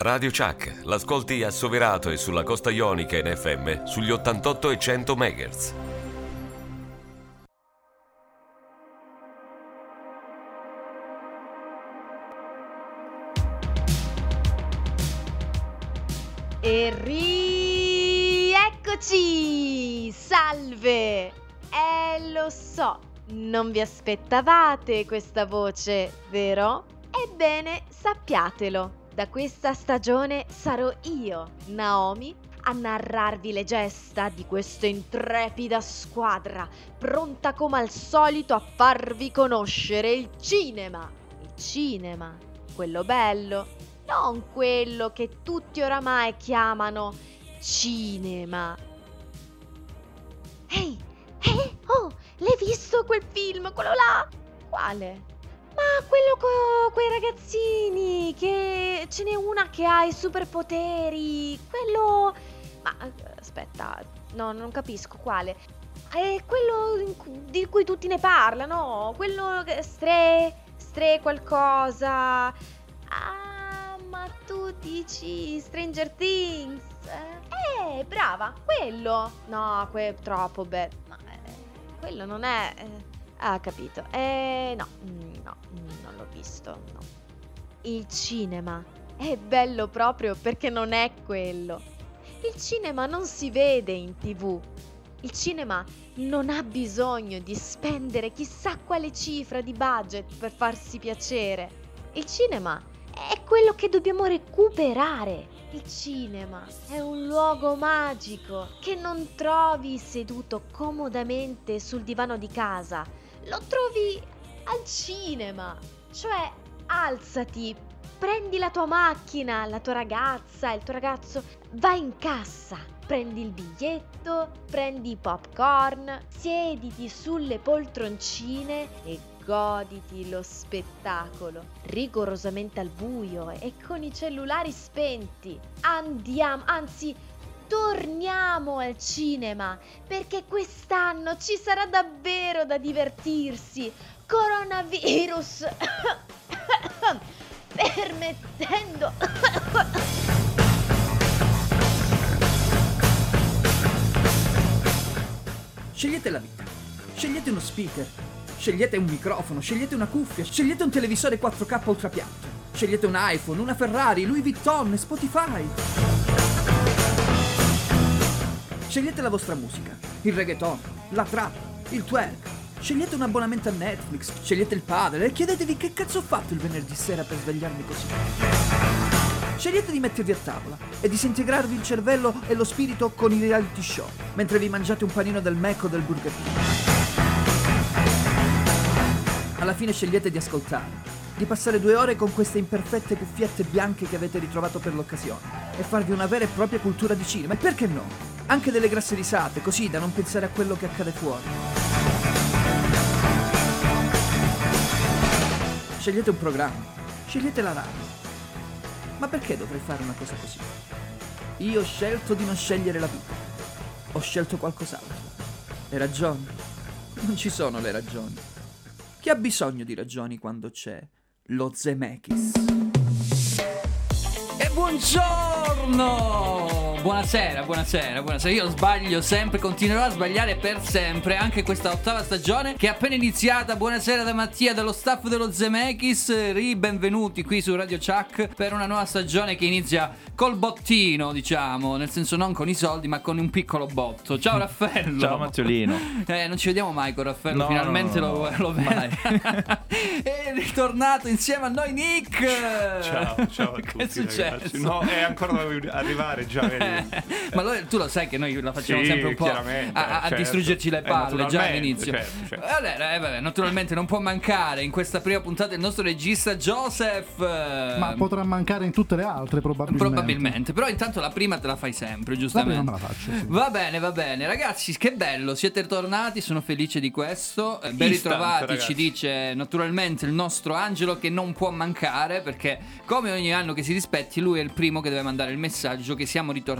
Radio Chuck, l'ascolti assoverato e sulla costa ionica in FM sugli 88 e 100 MHz. E rieccoci! Salve! Eh, lo so, non vi aspettavate questa voce, vero? Ebbene, sappiatelo, da questa stagione sarò io, Naomi, a narrarvi le gesta di questa intrepida squadra, pronta come al solito a farvi conoscere il cinema. Il cinema, quello bello, non quello che tutti oramai chiamano cinema. Ehi, ehi, oh, l'hai visto quel film, quello là? Quale? Ma quello con quei ragazzini, che ce n'è una che ha i superpoteri, quello... Ma aspetta, no, non capisco quale. È quello di cui tutti ne parlano, quello. Stre... Stre qualcosa... Ah, ma tu dici Stranger Things? Eh, brava, quello. No, que- troppo bello. Eh, quello non è... Eh. Ah, capito. Eh, no, mm, no, non l'ho visto, no. Il cinema è bello proprio perché non è quello. Il cinema non si vede in tv. Il cinema non ha bisogno di spendere chissà quale cifra di budget per farsi piacere. Il cinema è quello che dobbiamo recuperare. Il cinema è un luogo magico che non trovi seduto comodamente sul divano di casa lo trovi al cinema. Cioè, alzati, prendi la tua macchina, la tua ragazza, il tuo ragazzo, vai in cassa, prendi il biglietto, prendi i popcorn, siediti sulle poltroncine e goditi lo spettacolo, rigorosamente al buio e con i cellulari spenti. Andiamo, anzi, torniamo al cinema perché quest'anno ci sarà davvero da divertirsi. Coronavirus permettendo. Scegliete la vita. Scegliete uno speaker. Scegliete un microfono, scegliete una cuffia, scegliete un televisore 4K ultrapiatto. Scegliete un iPhone, una Ferrari, Louis Vuitton, Spotify. Scegliete la vostra musica, il reggaeton, la trap, il twerk. Scegliete un abbonamento a Netflix, scegliete il padre e chiedetevi che cazzo ho fatto il venerdì sera per svegliarmi così. Scegliete di mettervi a tavola e disintegrarvi il cervello e lo spirito con i reality show, mentre vi mangiate un panino del Mac o del Burger King. Alla fine scegliete di ascoltare, di passare due ore con queste imperfette cuffiette bianche che avete ritrovato per l'occasione e farvi una vera e propria cultura di cinema. E perché no? anche delle grasse risate, così da non pensare a quello che accade fuori. Scegliete un programma, scegliete la radio. Ma perché dovrei fare una cosa così? Io ho scelto di non scegliere la vita. Ho scelto qualcos'altro. Le ragioni? Non ci sono le ragioni. Chi ha bisogno di ragioni quando c'è lo Zemeckis? E buongiorno! Buonasera, buonasera, buonasera. Io sbaglio sempre, continuerò a sbagliare per sempre, anche questa ottava stagione che è appena iniziata. Buonasera da Mattia, dallo staff dello Zemeckis. Ri, benvenuti qui su Radio Chuck per una nuova stagione che inizia col bottino, diciamo, nel senso non con i soldi, ma con un piccolo botto. Ciao Raffaello. Ciao Mattiolino. Eh, non ci vediamo mai con Raffaello, No, finalmente no, no, lo, lo vedo. è ritornato insieme a noi Nick. Ciao, ciao a tutti Che è successo? ragazzi. No, è ancora da arrivare già, vedi. Ma lo- tu lo sai che noi la facciamo Sì, sempre un po' a, a- certo. distruggerci le Eh, palle già all'inizio. certo, certo. Allora, eh, vabbè, naturalmente non può mancare in questa prima puntata il nostro regista Joseph. Ma potrà mancare in tutte le altre probabilmente. Probabilmente, però intanto la prima te la fai sempre, La giustamente. prima me la faccio. sì. Va bene, va bene, ragazzi, che bello, siete tornati, sono felice di questo. Eh, Ben Instant, ritrovati, ragazzi. ci dice naturalmente il nostro Angelo che non può mancare perché come ogni anno che si rispetti lui è il primo che deve mandare il messaggio che siamo ritornati.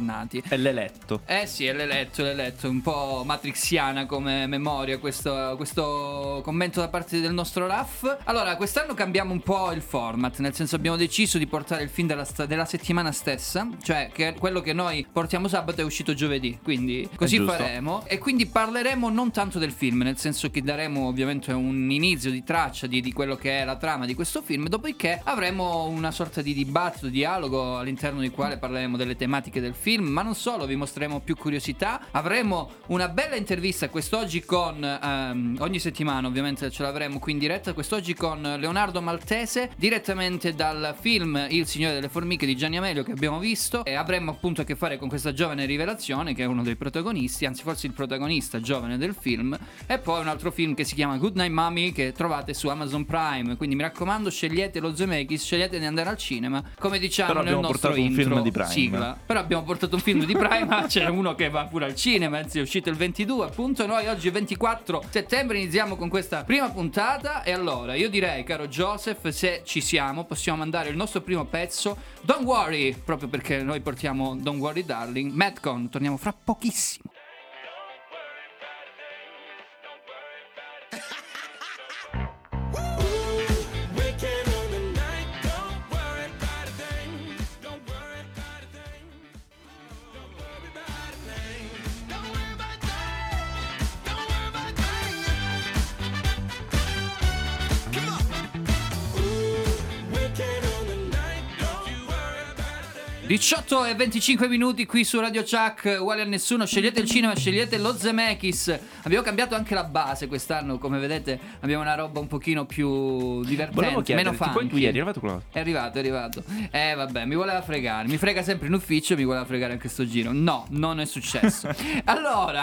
È l'eletto. Eh sì, è l'eletto, è l'eletto, un po' matrixiana come memoria questo, questo commento da parte del nostro Raff. Allora, quest'anno cambiamo un po' il format, nel senso abbiamo deciso di portare il film della, sta- della settimana stessa, cioè che quello che noi portiamo sabato è uscito giovedì, quindi così faremo. E quindi parleremo non tanto del film, nel senso che daremo ovviamente un inizio di traccia di, di quello che è la trama di questo film, dopodiché avremo una sorta di dibattito, dialogo all'interno di quale parleremo delle tematiche del film, ma non solo, vi mostreremo più curiosità. Avremo una bella intervista quest'oggi con, ehm, ogni settimana ovviamente ce l'avremo qui in diretta, quest'oggi con Leonardo Maltese, direttamente dal film Il Signore delle Formiche di Gianni Amelio che abbiamo visto e avremo appunto a che fare con questa giovane rivelazione che è uno dei protagonisti, anzi forse il protagonista giovane del film, e poi un altro film che si chiama Good Night Mommy che trovate su Amazon Prime, quindi mi raccomando scegliete lo Zemeckis, scegliete di andare al cinema, come diciamo Però nel nostro portato un intro film di Prime. sigla. Però abbiamo portato un film di Prime, ma c'è uno che va pure al cinema, anzi è uscito il 22 appunto, noi oggi è 24 settembre iniziamo con questa prima puntata. E allora io direi caro Joseph se ci siamo possiamo mandare il nostro primo pezzo. Don't Worry, proprio perché noi portiamo Don't Worry Darling, Madcon, torniamo fra pochissimo. 18 e 25 minuti qui su Radio Chuck, uguale a nessuno, scegliete il cinema, scegliete lo Zemeckis. Abbiamo cambiato anche la base quest'anno, come vedete abbiamo una roba un pochino più divertente, meno chiederti, poi tu ieri è arrivato quello. È arrivato, è arrivato. Eh vabbè, mi voleva fregare. Mi frega sempre in ufficio, mi voleva fregare anche sto giro. No, non è successo. allora,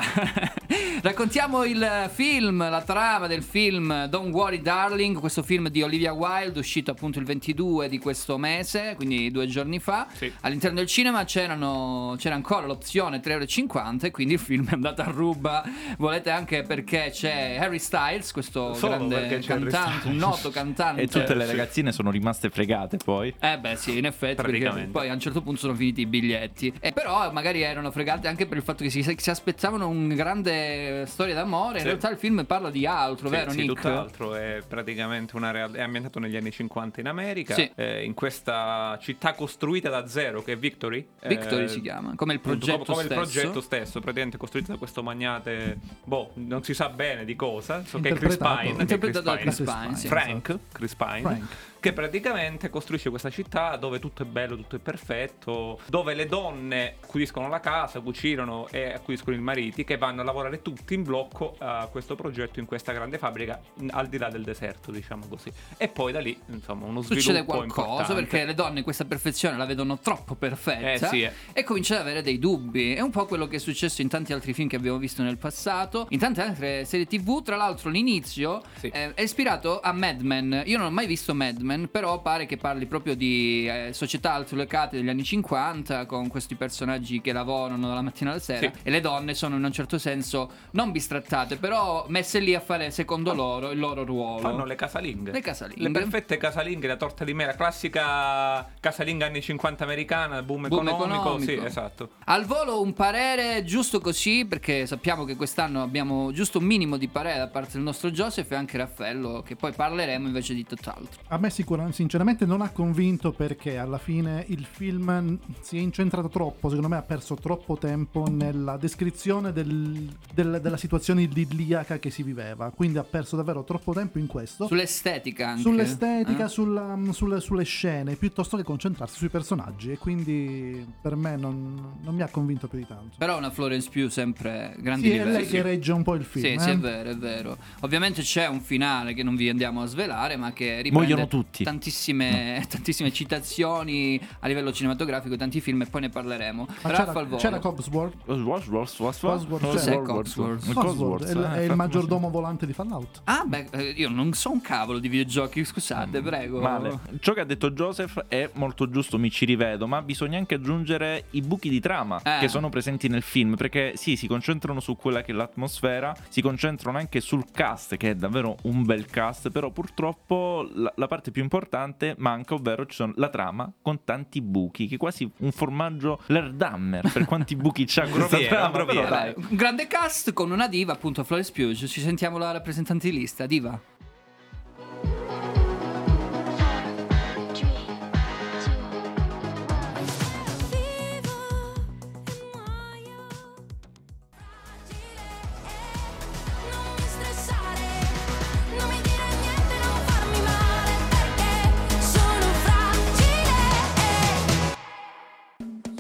raccontiamo il film, la trama del film Don't Worry Darling, questo film di Olivia Wilde, uscito appunto il 22 di questo mese, quindi due giorni fa. Sì. All'interno del cinema c'erano, c'era ancora l'opzione 3,50 euro e quindi il film è andato a ruba. Volete anche perché c'è Harry Styles, questo Solo grande cantante, un noto cantante. E tutte le ragazzine sono rimaste fregate poi. Eh beh sì, in effetti, perché poi a un certo punto sono finiti i biglietti. E però magari erano fregate anche per il fatto che si, si aspettavano un grande storia d'amore. In Sì. realtà il film parla di altro, Sì, vero sì, Nick? tutt'altro, è praticamente una real- è ambientato negli anni 50 in America, Sì. eh, in questa città costruita da zero che è Victory. Victory eh, si chiama, come il progetto come, come il stesso. progetto stesso, praticamente costruito da questo magnate, boh, non si sa bene di cosa, so che è Chris. Pine, Interpretato da Chris Chris Pine. Pine, sì. Frank, Chris Pine, Frank. Che praticamente costruisce questa città dove tutto è bello, tutto è perfetto, dove le donne acquisiscono la casa, cucinano e acquisiscono i mariti che vanno a lavorare tutti in blocco a questo progetto in questa grande fabbrica al di là del deserto, diciamo così. E poi da lì, insomma, uno Succede sviluppo qualcosa importante. perché le donne questa perfezione la vedono troppo perfetta Eh, sì, eh. e cominciano ad avere dei dubbi. È un po' quello che è successo in tanti altri film che abbiamo visto nel passato, in tante altre serie TV. Tra l'altro, l'inizio Sì. eh, è ispirato a Mad Men. Io non ho mai visto Mad Men, però pare che parli proprio di eh, società altolocate degli anni 50 con questi personaggi che lavorano dalla mattina alla sera Sì. e le donne sono in un certo senso non bistrattate, però messe lì a fare secondo loro il loro ruolo. Fanno le casalinghe. Le casalinghe. Le perfette casalinghe, la torta di mela, classica casalinga anni 50 americana, boom, Boom economico. economico. Sì, esatto. Al volo un parere giusto così, perché sappiamo che quest'anno abbiamo giusto un minimo di parere da parte del nostro Joseph e anche Raffaello, che poi parleremo invece di tutt'altro. A me sicuramente, sinceramente non ha convinto perché alla fine il film si è incentrato troppo, secondo me ha perso troppo tempo nella descrizione del- del- della situazione idilliaca che si viveva, quindi ha perso davvero troppo tempo in questo. Sull'estetica anche. Sull'estetica, eh? sulla- sulle, sulle scene, piuttosto che concentrarsi sui personaggi e quindi per me non, non mi ha convinto più di tanto. Però una Florence Pugh sempre grandi Sì, è livelli. lei che regge un po' il film. Sì, eh. sì, è vero, è vero. Ovviamente c'è un finale che non vi andiamo a svelare, ma che riprende Muoiono tutti. Eh, tantissime, tantissime citazioni a livello cinematografico, tanti film e poi ne parleremo. Ma Raffa c'era, al volo. c'era Cogsworth. Cosworth, Cosworth, Cos'è c'era. Cosworth, è, il- è il maggiordomo volante di Fallout. Ah, beh, eh, io non so un cavolo di videogiochi, scusate, prego. Male. Ciò che ha detto Joseph è molto giusto, mi ci rivedo, ma bisogna anche aggiungere i buchi di trama Eh. che sono presenti nel film, perché sì, si concentrano su quella che è l'atmosfera, si concentrano anche sul cast, che è davvero un bel cast, però purtroppo la, la parte più importante manca, ovvero ci sono la trama con tanti buchi, che è quasi un formaggio l'Erdammer per quanti buchi c'ha questa Groviera, trama, però dai. Un grande cast con una diva, appunto, Flores Pugh. Ci sentiamo la rappresentante di lista, diva.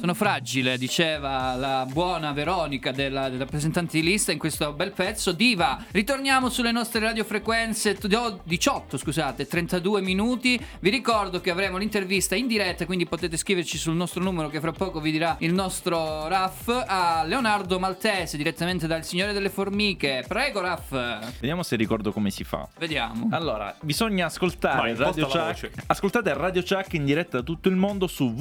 Sono fragile, diceva la buona Veronica della, del rappresentante di lista in questo bel pezzo. Diva, ritorniamo sulle nostre radiofrequenze t- oh, 18, scusate, 32 minuti. Vi ricordo che avremo l'intervista in diretta, quindi potete scriverci sul nostro numero che fra poco vi dirà il nostro Raff a Leonardo Maltese direttamente dal Signore delle Formiche. Prego Raff. Vediamo se ricordo come si fa. Vediamo. Allora, bisogna ascoltare Vai, Radio Chuck. Ascoltate Radio Chuck in diretta da tutto il mondo su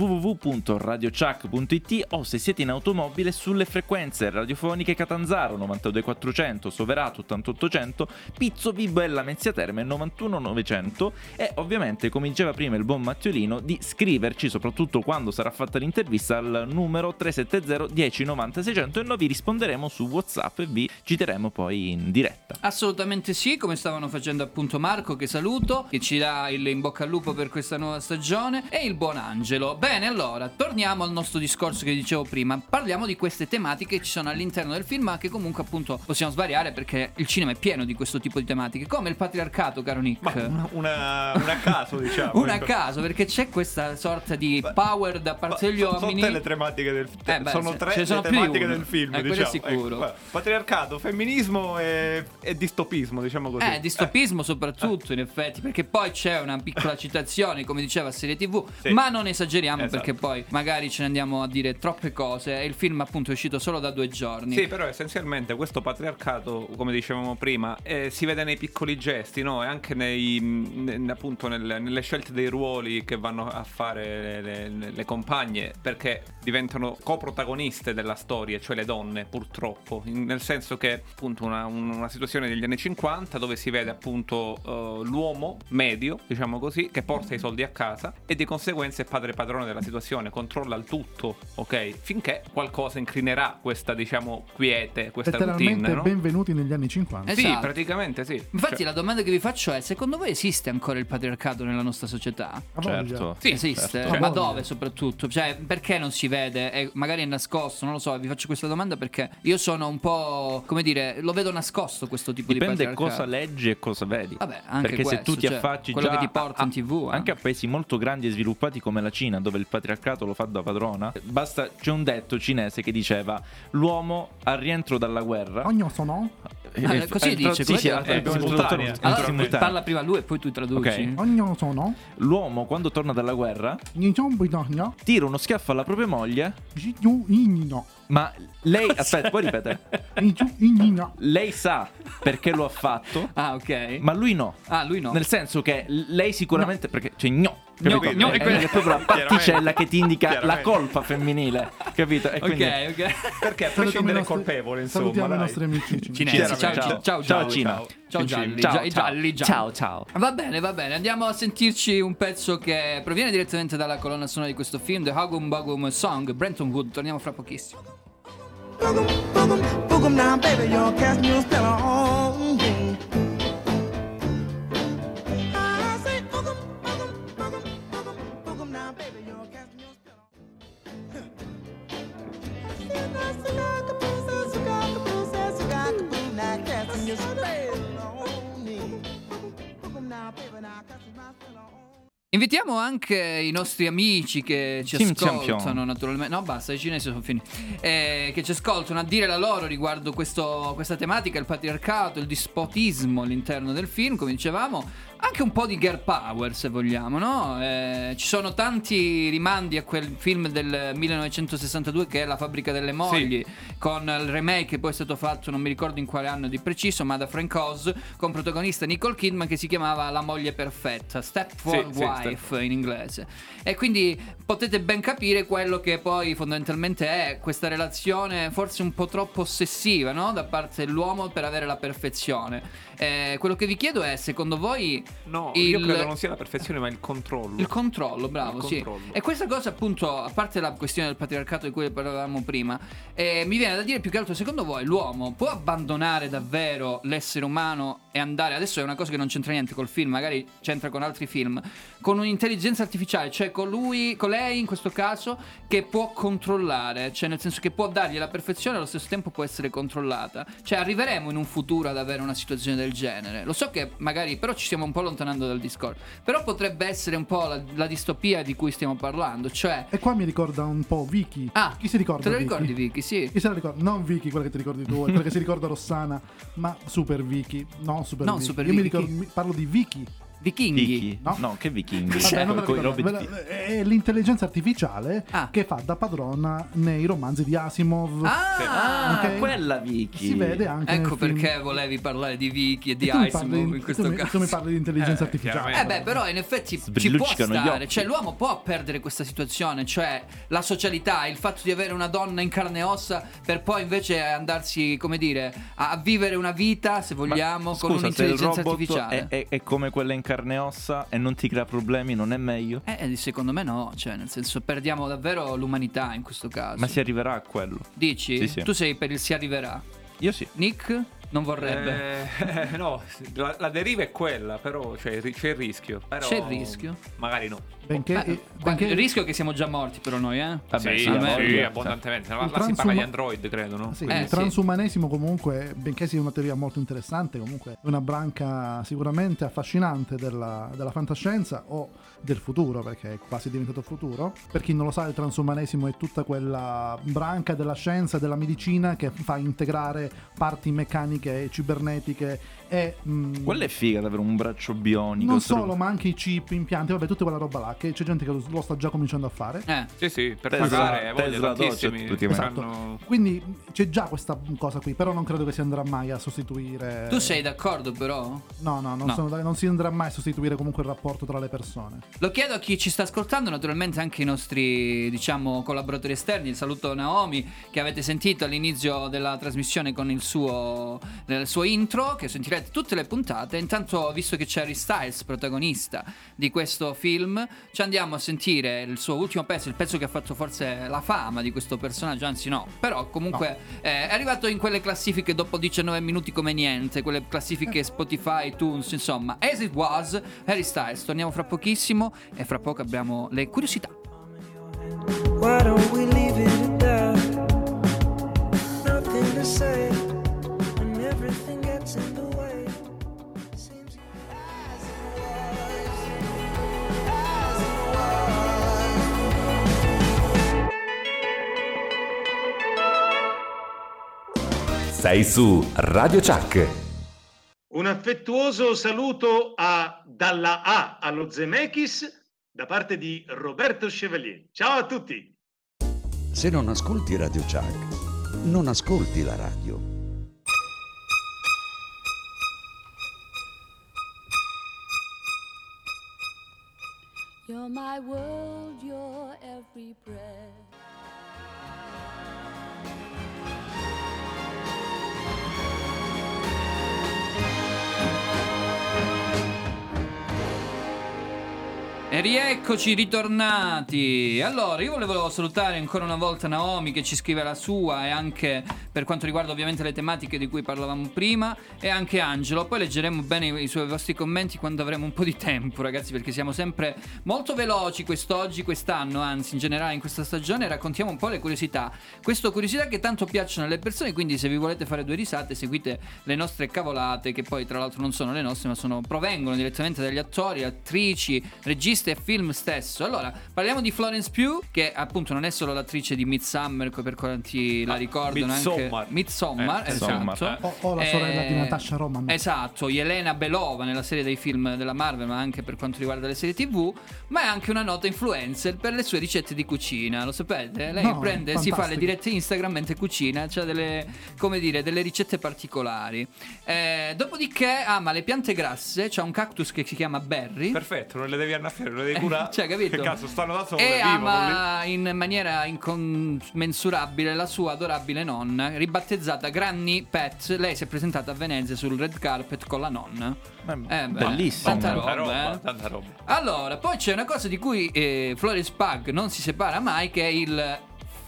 www.radiochuck.it o se siete in automobile sulle frequenze radiofoniche Catanzaro 92400, Soverato 88800, Pizzo Vibo e Lamezia Terme 91900 e ovviamente, come diceva prima il buon Mattiolino, di scriverci soprattutto quando sarà fatta l'intervista al numero 370 1090 600 e noi vi risponderemo su WhatsApp e vi citeremo poi in diretta. Assolutamente sì, come stavano facendo appunto Marco, che saluto, che ci dà il in bocca al lupo per questa nuova stagione, e il buon Angelo. Bene, allora, torniamo al nostro discorso che dicevo prima. Parliamo di queste tematiche che ci sono all'interno del film, ma che comunque appunto possiamo svariare perché il cinema è pieno di questo tipo di tematiche, come il patriarcato, caro Nick. Ma una, una, una a caso, diciamo. Una a ecco. caso, perché c'è questa sorta di power da parte degli sono- uomini. Sono te le tematiche del Eh, beh, sono tre sono le di tematiche del film, Eh, diciamo. sicuro. Ecco, patriarcato, femminismo e, e distopismo, diciamo così. Eh, distopismo soprattutto in effetti, perché poi c'è una piccola citazione, come diceva serie TV, Sì. ma non esageriamo Esatto. perché poi magari ce ne andiamo a dire troppe cose e il film appunto è uscito solo da due giorni. Sì, però essenzialmente questo patriarcato, come dicevamo prima, eh, si vede nei piccoli gesti, no? E anche nei, ne- appunto nel- nelle scelte dei ruoli che vanno a fare le, le- le compagne, perché diventano coprotagoniste della storia, cioè le donne, purtroppo. In- nel senso che, appunto, una, un- una situazione degli anni 50 dove si vede appunto eh, l'uomo medio, diciamo così, che porta i soldi a casa e di conseguenza è padre padrone della situazione, controlla il tutto, ok? Finché qualcosa inclinerà questa, diciamo, quiete, questa routine, no? benvenuti negli anni 50. Eh, Sì, Esatto. praticamente sì. Infatti Cioè, la domanda che vi faccio è, secondo voi esiste ancora il patriarcato nella nostra società? Certo. sì, Esiste? certo. Ma dove soprattutto? Cioè, perché non si vede? E magari è nascosto, non lo so, vi faccio questa domanda perché io sono un po', come dire, lo vedo nascosto questo tipo Dipende di patriarcato. cosa leggi e cosa vedi. Vabbè, anche Perché se questo, tu ti cioè, affacci quello già che ti porta a- in TV, eh. anche a paesi molto grandi e sviluppati come la Cina, dove il patriarcato lo fa da padrona, basta c'è un detto cinese che diceva l'uomo al rientro dalla guerra Ognuno sono? Eh, Ah, eh, così eh, dice, sì, sì, eh, abbiamo il simultanea. Allora, parla prima lui e poi tu traduci. Ok. Ognuno sono? L'uomo quando torna dalla guerra tira uno schiaffo alla propria moglie, ma lei aspetta, puoi ripetere? Lei sa perché lo ha fatto, Ah, ok. ma lui no. Ah, lui no. Nel senso che lei sicuramente perché c'è gno. Gno, capito? gno, è, è è proprio la particella che ti indica la colpa femminile, capito? E Ok, quindi- ok. Perché a prescindere i colpevole, insomma. Salutiamo i dai. nostri amici. Cinesi, ciao, ciao, ciao, Ciao, Cina. Ciao gialli, Ciao, gialli. Ciao, ciao. Va bene, va bene. Andiamo a sentirci un pezzo che proviene direttamente dalla colonna sonora di questo film, The Hogum Bogum Song, Brenton Wood. Torniamo fra pochissimo. Boogum, boogum, boogum now, baby, you're casting your spell on Invitiamo anche i nostri amici che ci Sim ascoltano, Champion. naturalmente. No, basta, i cinesi sono finiti. Eh, che ci ascoltano a dire la loro riguardo questo- questa tematica, il patriarcato, il dispotismo all'interno del film, come dicevamo. Anche un po' di girl power se vogliamo, no? Eh, ci sono tanti rimandi a quel film del 1962 che è La fabbrica delle mogli, con il remake che poi è stato fatto, non mi ricordo in quale anno di preciso, ma da Frank Oz, con protagonista Nicole Kidman che si chiamava La moglie perfetta, Stepford Sì, sì, Wife in inglese. E quindi potete ben capire quello che poi fondamentalmente è questa relazione forse un po' troppo ossessiva, no? Da parte dell'uomo per avere la perfezione. Eh, quello che vi chiedo è, secondo voi... No, il- io credo non sia la perfezione, ma il controllo. il controllo, bravo, Il sì. controllo. E questa cosa, appunto, a parte la questione del patriarcato di cui parlavamo prima, eh, mi viene da dire più che altro, secondo voi l'uomo può abbandonare davvero l'essere umano e andare, adesso è una cosa che non c'entra niente col film, magari c'entra con altri film, con un'intelligenza artificiale, cioè con lui, con lei in questo caso, che può controllare, cioè nel senso che può dargli la perfezione e allo stesso tempo può essere controllata. Cioè arriveremo in un futuro ad avere una situazione del genere. Lo so che magari, però ci stiamo un po' allontanando dal discorso, però potrebbe essere un po' la, la distopia di cui stiamo parlando, cioè... E qua mi ricorda un po' Vicky. Ah, Chi si ricorda? Te lo ricordi Vicky? Sì. Chi se la ricorda? Non Vicky, quella che ti ricordi tu, quella che si ricorda Rossana, ma Super Vicky. No, Super No, Vicky. Super Io mi ricordo, parlo di Vicky. Vichinghi. Vicky? No. No. che vichinghi? Vabbè, non Coi ricordo. robi Ve di- la- È l'intelligenza artificiale Ah. che fa da padrona nei romanzi di Asimov. Ah, Ok. quella Vicky. Si vede anche ecco nel film. perché volevi parlare di Vicky e di E parli Asimov di- in questo tu caso. Tu mi parli di intelligenza Eh, artificiale. Eh beh, però in effetti ci può stare, cioè l'uomo può perdere questa situazione, cioè la socialità, il fatto di avere una donna in carne e ossa per poi invece andarsi, come dire, a vivere una vita, se vogliamo, con Scusa, se il un'intelligenza robot artificiale. è, è- è come quella in carne e ossa e non ti crea problemi, non è meglio? Eh, secondo me no, cioè nel senso perdiamo davvero l'umanità in questo caso. Ma si arriverà a quello. Dici? Sì, sì. Tu sei per il si arriverà. Io sì. Nick non vorrebbe. Eh, no, la, la deriva è quella, però c'è, il ri- c'è il rischio. Però C'è il rischio? Magari no. Benché, Beh, eh, benché- il rischio è che siamo già morti però noi, eh? Vabbè, sì, sì, sì, Cioè, abbondantemente. La, Il la si parla di transuma- Android, credo, no? Sì, Eh, il transumanesimo comunque, benché sia una teoria molto interessante, comunque è una branca sicuramente affascinante della, della fantascienza o del futuro, perché è quasi diventato futuro. Per chi non lo sa, il transumanesimo è tutta quella branca della scienza e della medicina che fa integrare parti meccaniche e cibernetiche e... mm, Quella è figa ad avere un braccio bionico. non solo, ma anche i chip, impianti, vabbè, tutta quella roba là, che c'è gente che lo, lo sta già cominciando a fare. Eh. Sì, sì, per Tesla- pagare, voglio Tesla tantissimi. Docet, praticamente. fanno- Quindi c'è già questa cosa qui, però non credo che si andrà mai a sostituire... Tu sei d'accordo però? No, no, non, No. sono- non si andrà mai a sostituire comunque il rapporto tra le persone. Lo chiedo a chi ci sta ascoltando, naturalmente anche i nostri, diciamo, collaboratori esterni. Il saluto Naomi che avete sentito all'inizio della trasmissione con il suo, il suo intro, che sentirete tutte le puntate. Intanto, visto che c'è Harry Styles, protagonista di questo film, ci andiamo a sentire il suo ultimo pezzo, il pezzo che ha fatto forse la fama di questo personaggio, anzi no, però comunque eh, è arrivato in quelle classifiche dopo 19 minuti come niente, quelle classifiche Spotify, iTunes, insomma, as it was, Harry Styles. Torniamo fra pochissimo e fra poco abbiamo le curiosità. Why don't we leave it at that? Nothing to say, Sei su Radio Chuck. Un affettuoso saluto a Dalla A allo Zemeckis da parte di Roberto Chevalier. Ciao a tutti! Se non ascolti Radio Chuck, non ascolti la radio. You're my world, your every breath. E rieccoci ritornati. Allora, io volevo salutare ancora una volta Naomi che ci scrive la sua e anche per quanto riguarda ovviamente le tematiche di cui parlavamo prima e anche Angelo. Poi leggeremo bene i, suoi vostri commenti quando avremo un po' di tempo, ragazzi, perché siamo sempre molto veloci quest'oggi, quest'anno, anzi in generale in questa stagione raccontiamo un po' le curiosità. Queste curiosità che tanto piacciono alle persone, quindi se vi volete fare due risate seguite le nostre cavolate che poi tra l'altro non sono le nostre, ma sono, provengono direttamente dagli attori, attrici, registi regista e film stesso. Allora, parliamo di Florence Pugh, che appunto non è solo l'attrice di Midsommar, co- per quanti la ricordano, Midsommar. anche Midsommar, Eh, esatto. Midsommar, O, o la sorella Eh, di Natasha Roman. Esatto, Yelena Belova nella serie dei film della Marvel, ma anche per quanto riguarda le serie TV, ma è anche una nota influencer per le sue ricette di cucina, lo sapete? Lei No, prende, si fa le dirette Instagram mentre cucina, c'ha delle, come dire, delle ricette particolari. Eh, dopodiché ama le piante grasse, c'ha un cactus che si chiama Berry. Perfetto, non le devi annaffiare, non le devi curare. Cioè, capito? Che cazzo, stanno da sole, E ama in maniera incommensurabile la sua adorabile nonna, ribattezzata Granny Pet. Lei si è presentata a Venezia sul red carpet con la nonna. Eh, beh, bellissimo. Tanta Tanta roba, roba, eh. tanta roba. Allora, poi c'è una cosa di cui eh, Flores Pug non si separa mai, che è il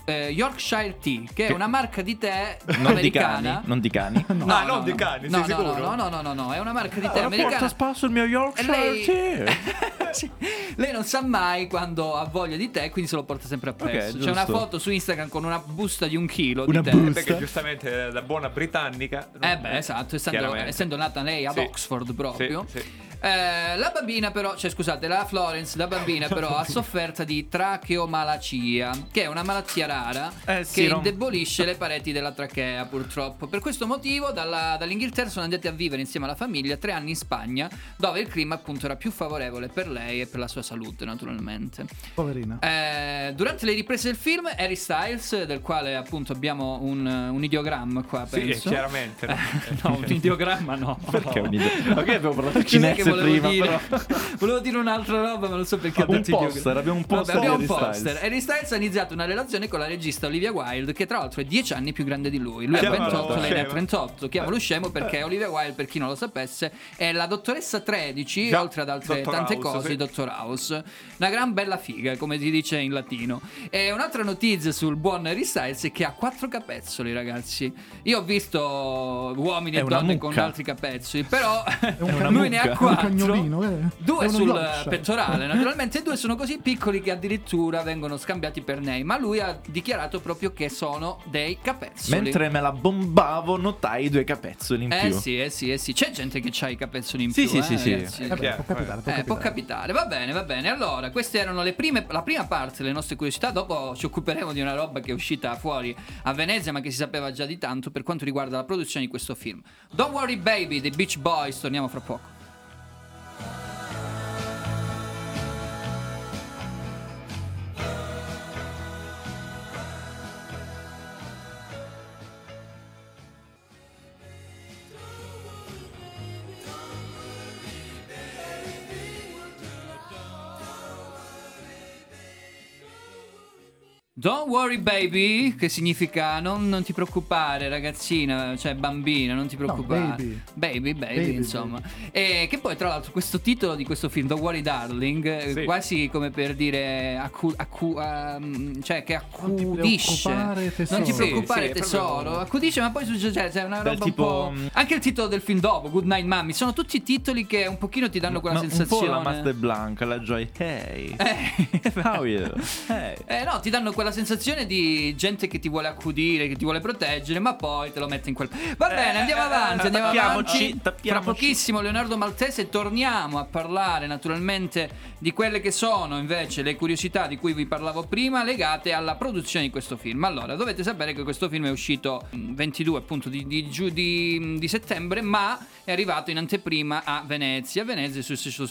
eh, Yorkshire Tea, che è una marca di tè Non di americana. cani, non di cani. No, Ah, no, non di cani, no, sei no, sicuro? No, no, no, no, no, è una marca di tè Allora, americana. porta spasso il mio Yorkshire lei... Tea. Sì. Lei non sa mai quando ha voglia di tè, quindi se lo porta sempre appresso. Ok, C'è una foto su Instagram con una busta di un chilo Una di tè. busta. Perché giustamente eh, da buona britannica. Eh beh, esatto, essendo, essendo nata lei ad Sì. Oxford proprio. Sì, sì. Eh, la bambina però, cioè scusate, la Florence, la bambina però ha sofferto di tracheomalacia, che è una malattia rara Eh, sì, che non- indebolisce le pareti della trachea purtroppo. Per questo motivo dalla- dall'Inghilterra sono andati a vivere insieme alla famiglia tre anni in Spagna, dove il clima appunto era più favorevole per lei e per la sua salute naturalmente. Poverina. Eh, durante le riprese del film, Harry Styles, del quale appunto abbiamo un, un ideogramma qua, Sì, penso. chiaramente. no? no, un ideogramma no. Perché un idea? Ok, abbiamo parlato che cinese volevo prima, dire. volevo dire un'altra roba, ma non so perché ho Un detto poster, ideogramma. abbiamo un Vabbè, poster abbiamo di un poster. Styles. Harry Styles ha iniziato una relazione con la regista Olivia Wilde, che tra l'altro è 10 anni più grande di lui. Lui ha Chiamalo 28, lei ne ha scemo. 38. Chiamalo scemo perché Olivia Wilde, per chi non lo sapesse, è la dottoressa 13, Già, oltre ad altre Dottor tante House, cose, sì. Dottor House. Una gran bella figa, come si dice in latino. E un'altra notizia sul buon Harry Styles è che ha quattro capezzoli, ragazzi. Io ho visto uomini e donne con mucca. altri capezzoli, però lui ne ha mucca. Un quattro. Cagnolino, eh? Due sul Yorkshire. pettorale, naturalmente, e due sono così piccoli che addirittura vengono scambiati per nei. Ma lui ha dichiarato proprio che sono dei capezzoli. Mentre me la bombavo, notai due capezzoli in Eh più. sì, eh sì, eh sì. C'è gente che ha i capezzoli in Sì, più. sì, eh, sì, sì. ragazzi. Eh beh, Chiaro, può capitare, può Eh, può capitare. capitare, va bene, va bene. Allora, queste erano le prime, la prima parte delle nostre curiosità. Dopo ci occuperemo di una roba che è uscita fuori a Venezia, ma che si sapeva già di tanto per quanto riguarda la produzione di questo film. Don't Worry Baby dei Beach Boys, torniamo fra poco. Don't worry baby, che significa non, non ti preoccupare ragazzina, cioè bambina, non ti preoccupare. baby. baby, baby, Baby, insomma. E che poi tra l'altro questo titolo di questo film, Don't worry darling, eh, Sì. quasi come per dire, accu- accu- ehm, cioè che accudisce. preoccupare, tesoro. Non ti Sì, preoccupare sì, è tesoro, proprio- accudisce ma poi succede, cioè, c'è una Del roba tipo, un po'... mm, Anche il titolo del film dopo, Good Night Mommy, sono tutti titoli che un pochino ti danno quella Ma Un sensazione. po' la Master Blanca, la Joy. Hey, Eh, how are you? Hey. Eh no, ti danno quella sensazione di gente che ti vuole accudire, che ti vuole proteggere, ma poi te lo mette in quel. Va bene, andiamo avanti, andiamo tappiamoci, avanti. Tra tappiamoci. pochissimo Leonardo Maltese torniamo a parlare naturalmente di quelle che sono invece le curiosità di cui vi parlavo prima legate alla produzione di questo film. Allora, dovete sapere che questo film è uscito il 22 appunto di, di di- di settembre, ma è arrivato in anteprima a Venezia. A Venezia è successo,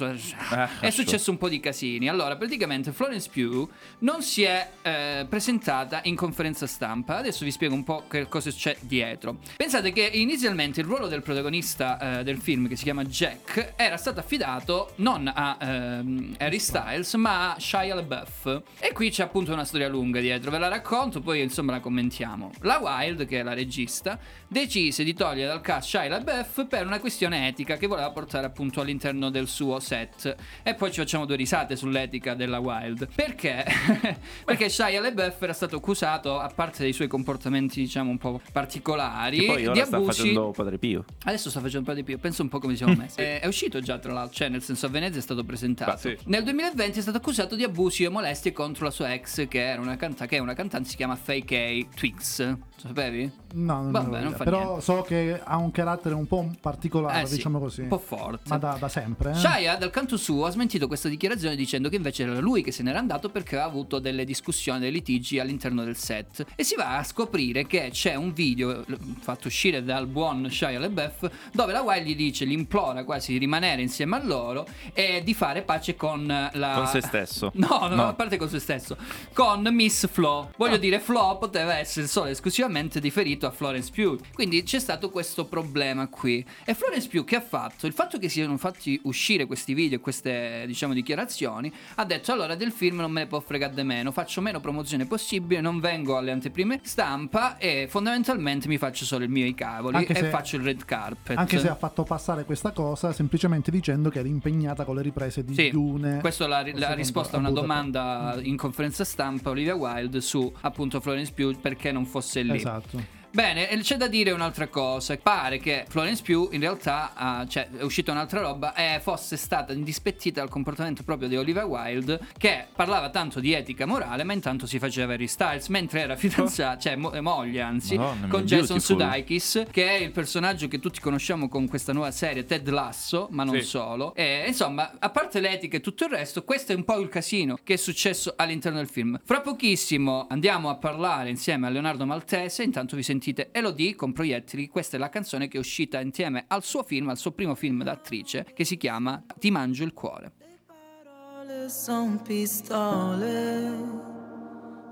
è successo un po' di casini. Allora, praticamente Florence Pugh non si è eh, presentata in conferenza stampa. Adesso vi spiego un po' che cosa c'è dietro. Pensate che inizialmente il ruolo del protagonista eh, del film, che si chiama Jack, era stato affidato non a ehm, Harry Styles, ma a Shia LaBeouf. E qui c'è appunto una storia lunga dietro. Ve la racconto, poi insomma la commentiamo. La Wild, che è la regista, decise di togliere dal cast Shia LaBeouf per una questione etica che voleva portare appunto all'interno del suo set. E poi ci facciamo due risate sull'etica della Wild. Perché? Perché Shia LaBeouf era stato accusato, a parte dei suoi comportamenti diciamo un po' particolari, poi di ora sta abusi... facendo Padre Pio. Adesso sta facendo di più, penso un po' come siamo messi. Eh, è uscito già tra l'altro, cioè nel senso a Venezia è stato presentato. Ma sì. Nel 2020 è stato accusato di abusi e molestie contro la sua ex, che, era una canta- che è una cantante, si chiama Fake A Twix. Sapevi? No, non, Vabbè, non Però niente. so che ha un carattere un po' particolare, Eh sì, diciamo così. un po' forte. Ma da, da sempre. Eh? Shia dal canto suo ha smentito questa dichiarazione dicendo che invece era lui che se n'era andato perché aveva avuto delle discussioni, dei litigi all'interno del set. E si va a scoprire che c'è un video fatto uscire dal buon Shia LeBeouf dove la Wilde gli dice, gli implora quasi di rimanere insieme a loro e di fare pace con la... Con se stesso. No, no, No. a parte con se stesso. Con Miss Flo. Voglio dire, Flo poteva essere solo e esclusivamente riferito a Florence Pugh. Quindi c'è stato questo problema qui. E Florence Pugh che ha fatto? Il fatto che siano fatti uscire questi video e queste, diciamo, dichiarazioni, ha detto allora del film non me ne può fregare di meno, faccio meno promozione possibile, non vengo alle anteprime stampa e fondamentalmente mi faccio solo il mio i cavoli Anche e se- faccio il red carpet. Anche se ha fatto passare questa cosa semplicemente dicendo che era impegnata con le riprese di Sì, Dune. questa è la, la risposta a una domanda in conferenza stampa Olivia Wilde su appunto Florence Pugh perché non fosse lì. Esatto. Bene, c'è da dire un'altra cosa. Pare che Florence Pugh in realtà, ah, cioè è uscita un'altra roba, e fosse stata indispettita dal comportamento proprio di Olivia Wilde, che parlava tanto di etica morale, ma intanto si faceva Harry Styles, mentre era fidanzata, cioè mo- moglie anzi, Madonna con Jason beautiful. Sudeikis, che è il personaggio che tutti conosciamo con questa nuova serie Ted Lasso, ma non Sì. solo. E insomma, a parte l'etica e tutto il resto, questo è un po' il casino che è successo all'interno del film. Fra pochissimo andiamo a parlare insieme a Leonardo Maltese, intanto vi sentite Elodie con Proiettili, questa è la canzone che è uscita insieme al suo film, al suo primo film da attrice, che si chiama Ti mangio il cuore. Parole son pistole,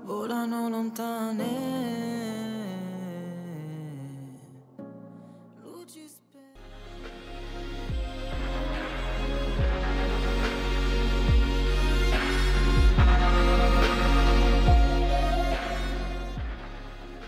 volano lontane.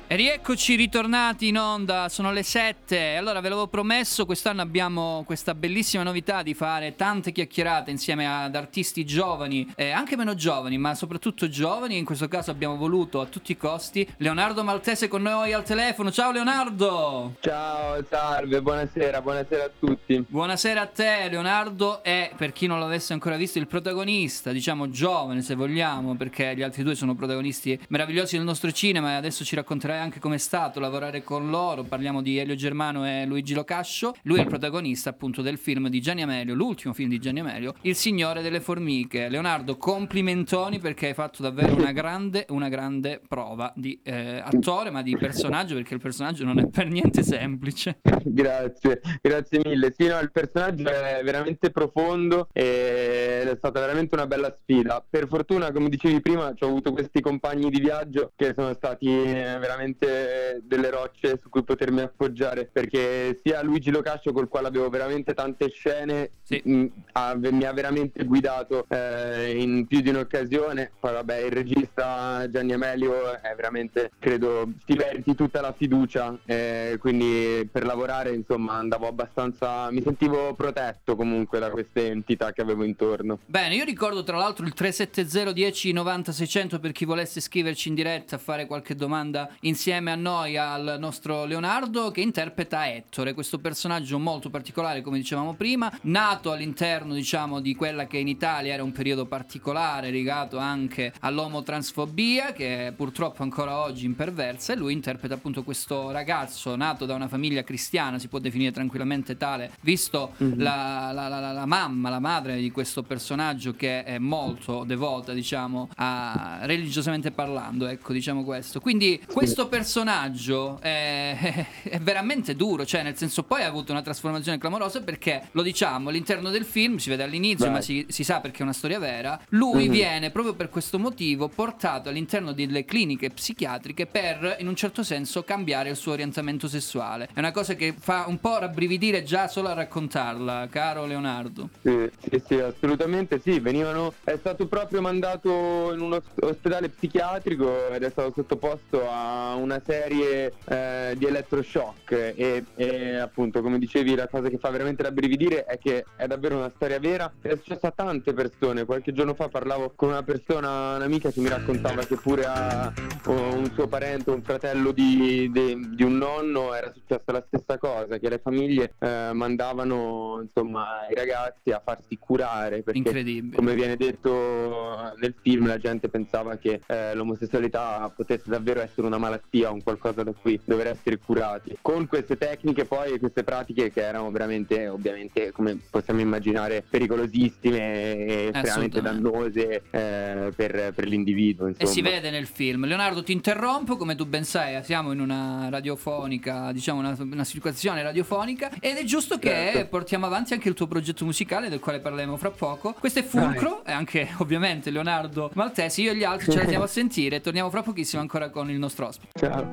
E rieccoci ritornati in onda, sono le 7. Allora ve l'avevo promesso, quest'anno abbiamo questa bellissima novità di fare tante chiacchierate insieme ad artisti giovani, eh, anche meno giovani, ma soprattutto giovani. In questo caso abbiamo voluto a tutti i costi Leonardo Maltese con noi al telefono. Ciao Leonardo! Ciao, salve, buonasera, buonasera a tutti. Buonasera a te, Leonardo è, per chi non l'avesse ancora visto, il protagonista, diciamo giovane se vogliamo, perché gli altri due sono protagonisti meravigliosi del nostro cinema e adesso ci racconterai anche com'è stato lavorare con loro. Parliamo di Elio Germano e Luigi Locascio. Lui è il protagonista appunto del film di Gianni Amelio, l'ultimo film di Gianni Amelio, Il Signore delle Formiche. Leonardo, complimentoni perché hai fatto davvero una grande, una grande prova di eh, attore, ma di personaggio, perché il personaggio non è per niente semplice. Grazie, grazie mille. Sì, no, il personaggio è veramente profondo ed è stata veramente una bella sfida. Per fortuna, come dicevi prima, ho avuto questi compagni di viaggio che sono stati eh, veramente delle rocce su cui potermi appoggiare perché sia Luigi Locascio col quale avevo veramente tante scene Sì. mh, ha- mi ha veramente guidato eh, in più di un'occasione. Poi vabbè, il regista Gianni Amelio è veramente, credo, ti meriti tutta la fiducia, eh, quindi per lavorare insomma andavo abbastanza, mi sentivo protetto comunque da queste entità che avevo intorno. Bene, io ricordo tra l'altro il 370 10 90 600 per chi volesse scriverci in diretta a fare qualche domanda insieme a noi al nostro Leonardo che interpreta Ettore, questo personaggio molto particolare come dicevamo prima, nato all'interno diciamo di quella che in Italia era un periodo particolare legato anche all'omotransfobia che purtroppo ancora oggi imperversa e lui interpreta appunto questo ragazzo nato da una famiglia cristiana, si può definire tranquillamente tale, visto la, la- la- la- la mamma, la madre di questo personaggio che è molto devota, diciamo, a, religiosamente parlando, ecco, diciamo questo. Quindi questo personaggio è, è veramente duro, cioè nel senso poi ha avuto una trasformazione clamorosa perché, lo diciamo, all'interno del film si vede all'inizio, Beh. ma si, si sa perché è una storia vera, lui Mhm. viene proprio per questo motivo portato all'interno delle cliniche psichiatriche per, in un certo senso, cambiare il suo orientamento sessuale. È una cosa che fa un po' rabbrividire già solo a raccontarla, caro Leonardo. Sì, sì, sì, assolutamente sì, venivano, è stato proprio mandato in un os- ospedale psichiatrico ed è stato sottoposto a una serie eh, di elettroshock e, e appunto come dicevi la cosa che fa veramente rabbrividire è che è davvero una storia vera ed è successa a tante persone, qualche giorno fa parlavo con una persona, un'amica che mi raccontava che pure ha, un suo parente, un fratello di, di- di un nonno, era successa la stessa cosa, che le famiglie eh, mandavano insomma i ragazzi a farsi curare perché Incredibile. come viene detto nel film la gente pensava che eh, l'omosessualità potesse davvero essere una malattia o un qualcosa da cui dover essere curati. Con queste tecniche poi e queste pratiche che erano veramente ovviamente come possiamo immaginare pericolosissime e estremamente dannose eh, per, per l'individuo. E Insomma. si vede nel film. Leonardo, ti interrompo, come tu ben sai, siamo in una radiofonica, diciamo una, una situazione radiofonica, ed è giusto che Certo. portiamo avanti anche il tuo progetto musicale, del quale parleremo fra poco. Questo è Fulcro, e anche ovviamente Leonardo Maltesi. Io e gli altri ce la andiamo a sentire. Torniamo fra pochissimo ancora con il nostro ospite. Ciao.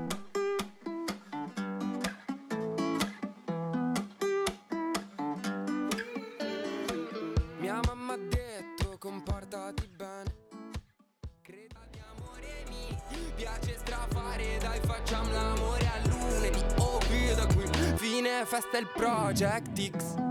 Mia mamma ha detto comportati bene Credo di amore mi piace strafare Dai facciamo l'amore a lunedì. Oh qui da qui. Fine festa il Project X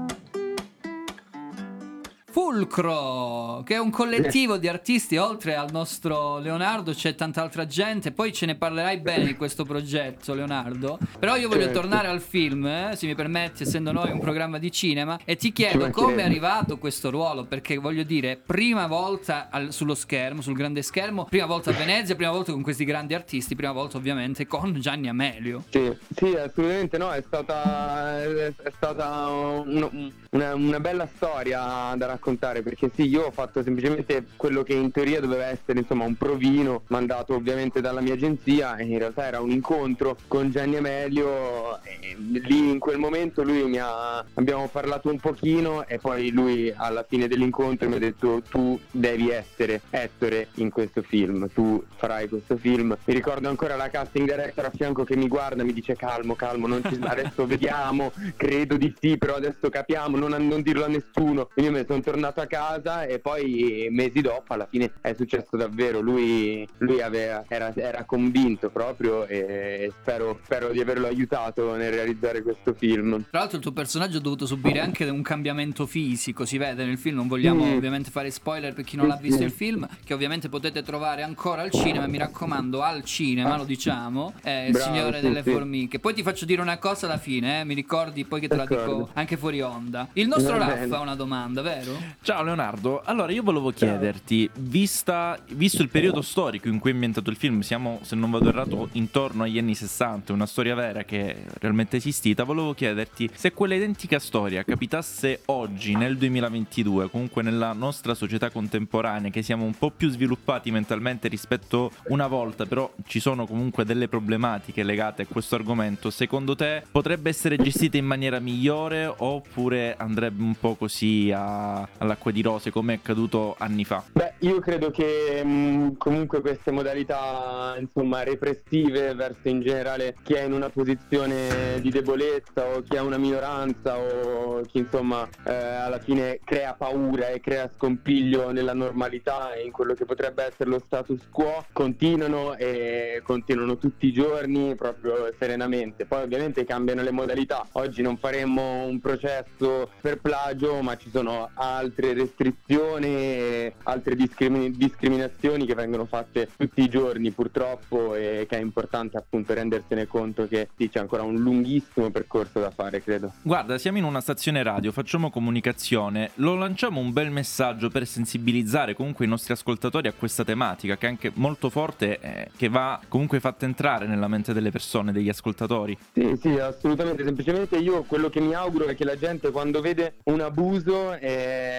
Fulcro, che è un collettivo di artisti, oltre al nostro Leonardo c'è tanta altra gente, poi ce ne parlerai bene di questo progetto Leonardo, però io voglio Certo. tornare al film, eh, se mi permetti, essendo noi un programma di cinema, e ti chiedo come è arrivato questo ruolo, perché voglio dire, prima volta al- sullo schermo, sul grande schermo, prima volta a Venezia, prima volta con questi grandi artisti, prima volta ovviamente con Gianni Amelio. Sì, sì, assolutamente no, è stata, è è stata un- una, una bella storia da raccontare perché sì, io ho fatto semplicemente quello che in teoria doveva essere insomma un provino mandato ovviamente dalla mia agenzia e in realtà era un incontro con Gianni Amelio e lì in quel momento lui mi ha, abbiamo parlato un pochino e poi lui alla fine dell'incontro mi ha detto tu devi essere Ettore in questo film, tu farai questo film. Mi ricordo ancora la casting director a fianco che mi guarda, mi dice calmo, calmo, non ci- adesso vediamo, credo di sì, però adesso capiamo, non, non dirlo a nessuno. Quindi io ne sono tornato a casa e poi mesi dopo alla fine è successo davvero, lui, lui aveva- era, era convinto proprio e spero, spero di averlo aiutato nel realizzare questo film. Tra l'altro il tuo personaggio ha dovuto subire anche un cambiamento fisico, si vede nel film, non vogliamo Mm. ovviamente fare spoiler per chi non l'ha visto il film, che ovviamente potete trovare ancora al cinema, mi raccomando, al cinema, lo diciamo, è Il Bravo, Signore sì, delle sì. Formiche. Poi ti faccio dire una cosa alla fine, eh, mi ricordi poi che te la dico D'accordo. anche fuori onda. Il nostro Va Raff bene. ha una domanda, vero? Ciao Leonardo, allora io volevo chiederti, vista, visto il periodo storico in cui è ambientato il film, siamo se non vado errato intorno agli anni 60, una storia vera che è realmente esistita, volevo chiederti se quella identica storia capitasse oggi, nel 2022, comunque nella nostra società contemporanea, che siamo un po' più sviluppati mentalmente rispetto una volta, però ci sono comunque delle problematiche legate a questo argomento, secondo te potrebbe essere gestita in maniera migliore oppure andrebbe un po' così a- all'acqua di rose come è accaduto anni fa? Beh, io credo che mh, comunque queste modalità, insomma, repressive verso in generale chi è in una posizione di debolezza o chi ha una minoranza o chi insomma eh, alla fine crea paura e crea scompiglio nella normalità e in quello che potrebbe essere lo status quo, continuano e continuano tutti i giorni proprio serenamente. Poi ovviamente cambiano le modalità. Oggi non faremmo un processo per plagio, ma ci sono altre restrizioni altre discrimi- discriminazioni che vengono fatte tutti i giorni purtroppo e che è importante appunto rendersene conto che sì, c'è ancora un lunghissimo percorso da fare, credo. Guarda, siamo in una stazione radio, facciamo comunicazione, lo lanciamo un bel messaggio per sensibilizzare comunque i nostri ascoltatori a questa tematica che è anche molto forte, eh, che va comunque fatta entrare nella mente delle persone, degli ascoltatori. Sì, sì, assolutamente. Semplicemente io quello che mi auguro è che la gente quando vede un abuso eh,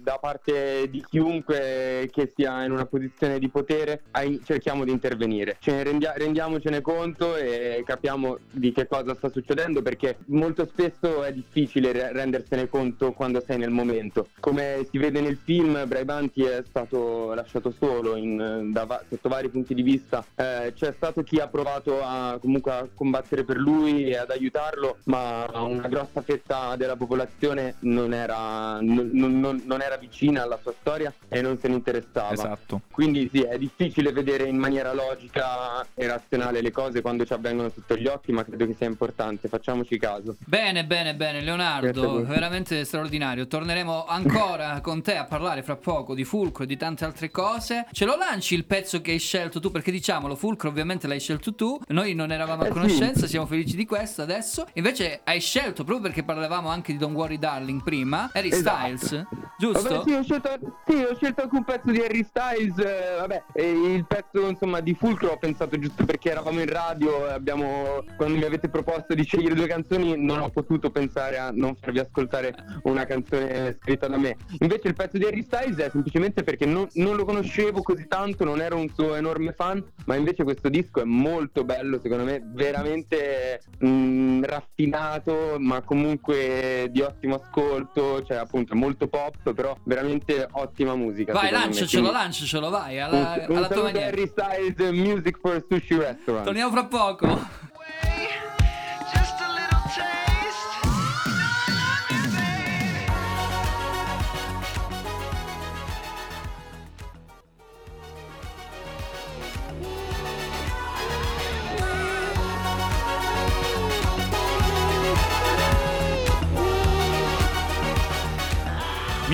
da parte di chiunque che sia in una posizione di potere, ai- cerchiamo di intervenire. Ne rendia- rendiamocene conto e capiamo di che cosa sta succedendo perché molto spesso è difficile re- rendersene conto quando sei nel momento. Come si vede nel film, Braibanti è stato lasciato solo in- da sotto vari punti di vista. Eh, c'è stato chi ha provato a comunque a combattere per lui e ad aiutarlo, ma una grossa fetta della popolazione non, era, non, non- non- non era vicina alla sua storia e non se ne interessava. Esatto. Quindi sì, è difficile vedere in maniera logica e razionale le cose quando ci avvengono sotto gli occhi, ma credo che sia importante, facciamoci caso. Bene, bene, bene, Leonardo, veramente straordinario. Torneremo ancora con te a parlare fra poco di Fulcro e di tante altre cose. Ce lo lanci il pezzo che hai scelto tu? Perché diciamolo, Fulcro ovviamente l'hai scelto tu. Noi non eravamo a Eh sì. conoscenza, siamo felici di questo adesso. Invece hai scelto proprio perché parlavamo anche di Don't Worry Darling prima, Harry Esatto. Styles, giusto? Vabbè, sì, ho scelto, sì, ho scelto anche un pezzo di Harry Styles. eh, vabbè, il pezzo insomma di Fulcro ho pensato giusto perché eravamo in radio e abbiamo. Quando mi avete proposto di scegliere due canzoni, non ho potuto pensare a non farvi ascoltare una canzone scritta da me. Invece il pezzo di Harry Styles è semplicemente perché non, non lo conoscevo così tanto, non ero un suo enorme fan, ma invece questo disco è molto bello, secondo me, veramente mm, raffinato, ma comunque di ottimo ascolto, cioè appunto molto pop, però veramente ottima musica. Vai, lanciacelo, lanciacelo, vai, un- alla, un alla tua saluto a maniera. Harry Styles, Music for Sushi Restaurant. Torniamo fra poco.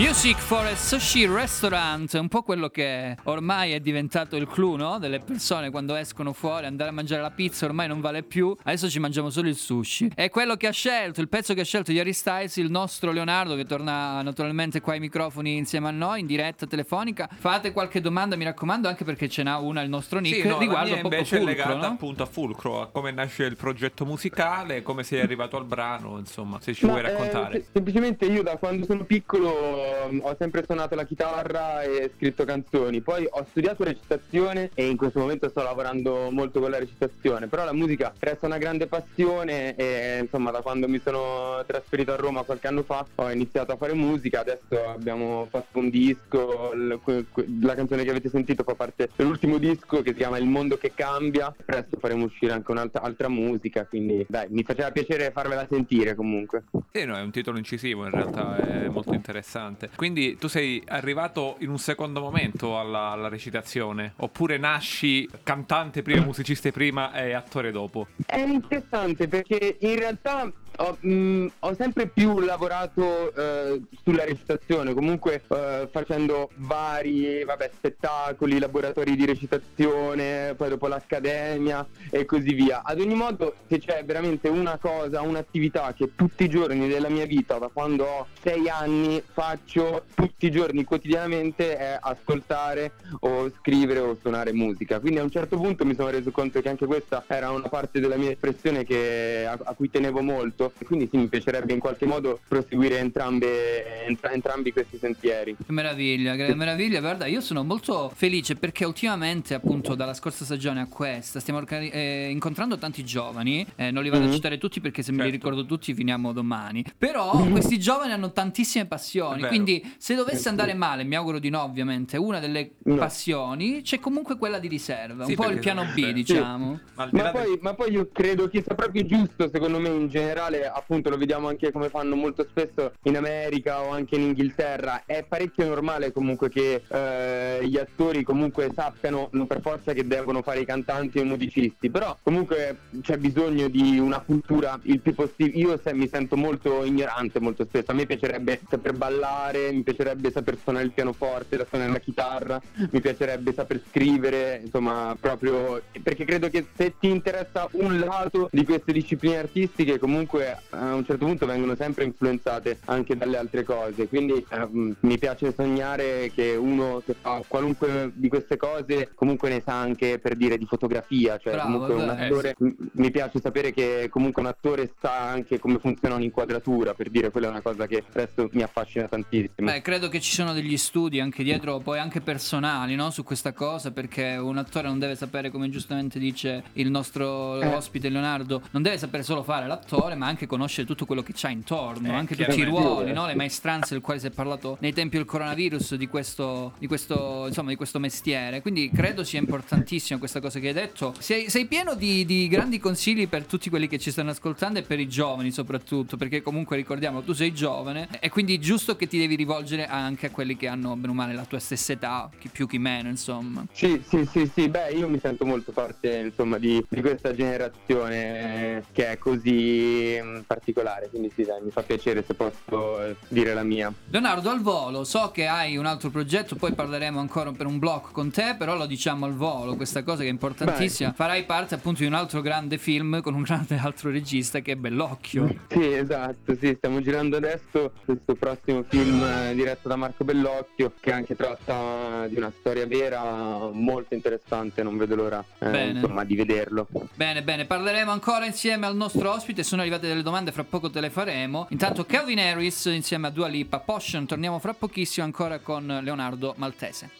Music for a Sushi Restaurant, un po' quello che ormai è diventato il clou, no? Delle persone quando escono fuori, andare a mangiare la pizza ormai non vale più, adesso ci mangiamo solo il sushi. È quello che ha scelto, il pezzo che ha scelto Harry Styles, il nostro Leonardo che torna naturalmente qua ai microfoni insieme a noi in diretta telefonica. Fate qualche domanda, mi raccomando, anche perché ce n'ha una il nostro Nick Sì, no, la riguardo po' invece è Fulcro, legata no? appunto a Fulcro, a come nasce il progetto musicale, come sei arrivato al brano, insomma, se ci Ma, vuoi eh, raccontare. se- semplicemente io da quando sono piccolo ho sempre suonato la chitarra e scritto canzoni, poi ho studiato recitazione e in questo momento sto lavorando molto con la recitazione, però la musica resta una grande passione e insomma da quando mi sono trasferito a Roma qualche anno fa ho iniziato a fare musica, adesso abbiamo fatto un disco, la canzone che avete sentito fa parte dell'ultimo disco che si chiama Il mondo che cambia, presto faremo uscire anche un'altra altra musica, quindi dai, mi faceva piacere farvela sentire comunque. Sì, no, è un titolo incisivo, in realtà è molto interessante. Quindi tu sei arrivato in un secondo momento alla, alla recitazione, oppure nasci cantante prima, musicista prima e attore dopo? È interessante perché in realtà ho, mh, ho sempre più lavorato eh, sulla recitazione, comunque eh, facendo vari vabbè, spettacoli, laboratori di recitazione, poi dopo l'accademia e così via. Ad ogni modo, se c'è veramente una cosa, un'attività che tutti i giorni della mia vita, da quando ho sei anni, faccio tutti i giorni quotidianamente è ascoltare o scrivere o suonare musica. Quindi a un certo punto mi sono reso conto che anche questa era una parte della mia espressione che- a, a cui tenevo molto. E quindi sì, mi piacerebbe in qualche modo proseguire entrambe, entra- entrambi questi sentieri. Che meraviglia, che meraviglia, guarda, io sono molto felice perché ultimamente, appunto, dalla scorsa stagione a questa, stiamo organi- eh, incontrando tanti giovani, eh, non li vado a Mhm. citare tutti perché se me li Certo. ricordo tutti finiamo domani, però questi giovani hanno tantissime passioni, quindi se dovesse andare male, mi auguro di no ovviamente, una delle No. passioni c'è comunque quella di riserva, Sì, un po' il piano B Sì. diciamo. Ma là Ma del- poi, ma poi io credo che sia proprio giusto, secondo me, in generale, appunto lo vediamo anche come fanno molto spesso in America o anche in Inghilterra. È parecchio normale comunque che eh, gli attori comunque sappiano non per forza che devono fare i cantanti o i musicisti, però comunque c'è bisogno di una cultura il più possibile. Io se- mi sento molto ignorante molto spesso. A me piacerebbe saper ballare, mi piacerebbe saper suonare il pianoforte, la suonare la chitarra, mi piacerebbe saper scrivere, insomma, proprio perché credo che se ti interessa un lato di queste discipline artistiche, comunque a un certo punto vengono sempre influenzate anche dalle altre cose. Quindi ehm, mi piace sognare che uno che fa qualunque di queste cose comunque ne sa anche per dire di fotografia, cioè Bravo, comunque un attore m- mi piace sapere che comunque un attore sa anche come funziona un'inquadratura, per dire quella è una cosa che adesso mi affascina tantissimo. Beh, credo che ci sono degli studi anche dietro, poi anche personali, no? Su questa cosa, perché un attore non deve sapere, come giustamente dice il nostro Eh. ospite Leonardo, non deve sapere solo fare l'attore, ma anche conoscere tutto quello che c'ha intorno, Eh, anche tutti i ruoli, no? le maestranze del quale si è parlato nei tempi del coronavirus di questo, di questo, insomma, di questo mestiere. Quindi credo sia importantissima questa cosa che hai detto. Sei, sei pieno di, di grandi consigli per tutti quelli che ci stanno ascoltando e per i giovani soprattutto, perché comunque ricordiamo tu sei giovane e quindi è giusto che ti devi rivolgere anche a quelli che hanno bene o male la tua stessa età, chi più chi meno, insomma. Sì, sì, sì, sì, beh, io mi sento molto parte, insomma, di, di questa generazione eh, che è così mm, particolare, quindi sì, dai, mi fa piacere se posso eh, dire la mia. Leonardo al volo, so che hai un altro progetto, poi parleremo ancora per un blocco con te, però lo diciamo al volo, questa cosa che è importantissima. Farai parte appunto di un altro grande film con un grande altro regista che è Bellocchio. Sì, esatto, sì, stiamo girando adesso questo prossimo film eh, diretto da Marco Bellocchio che anche tratta di una storia vera molto interessante, non vedo l'ora eh, insomma di vederlo. Bene, bene, parleremo ancora insieme al nostro ospite, sono arrivate delle domande, fra poco te le faremo. Intanto Calvin Harris insieme a Dua Lipa, Potion, torniamo fra pochissimo ancora con Leonardo Maltese.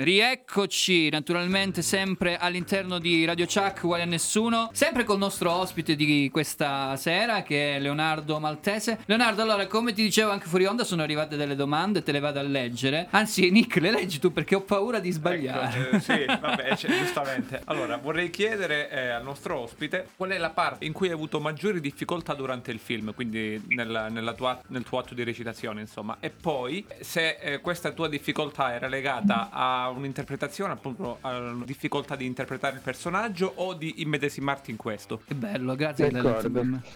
Rieccoci naturalmente sempre all'interno di Radio Chuck uguale a nessuno, sempre col nostro ospite di questa sera che è Leonardo Maltese. Leonardo, allora come ti dicevo anche fuori onda sono arrivate delle domande, te le vado a leggere. Anzi Nick, le leggi tu perché ho paura di sbagliare. Eh, sì, vabbè, cioè, giustamente. Allora, vorrei chiedere eh, al nostro ospite qual è la parte in cui hai avuto maggiori difficoltà durante il film, quindi nella- nella tua- nel tuo atto di recitazione, insomma. E poi se eh, questa tua difficoltà era legata a un'interpretazione, appunto, a una difficoltà di interpretare il personaggio o di immedesimarti in questo. Che bello, grazie.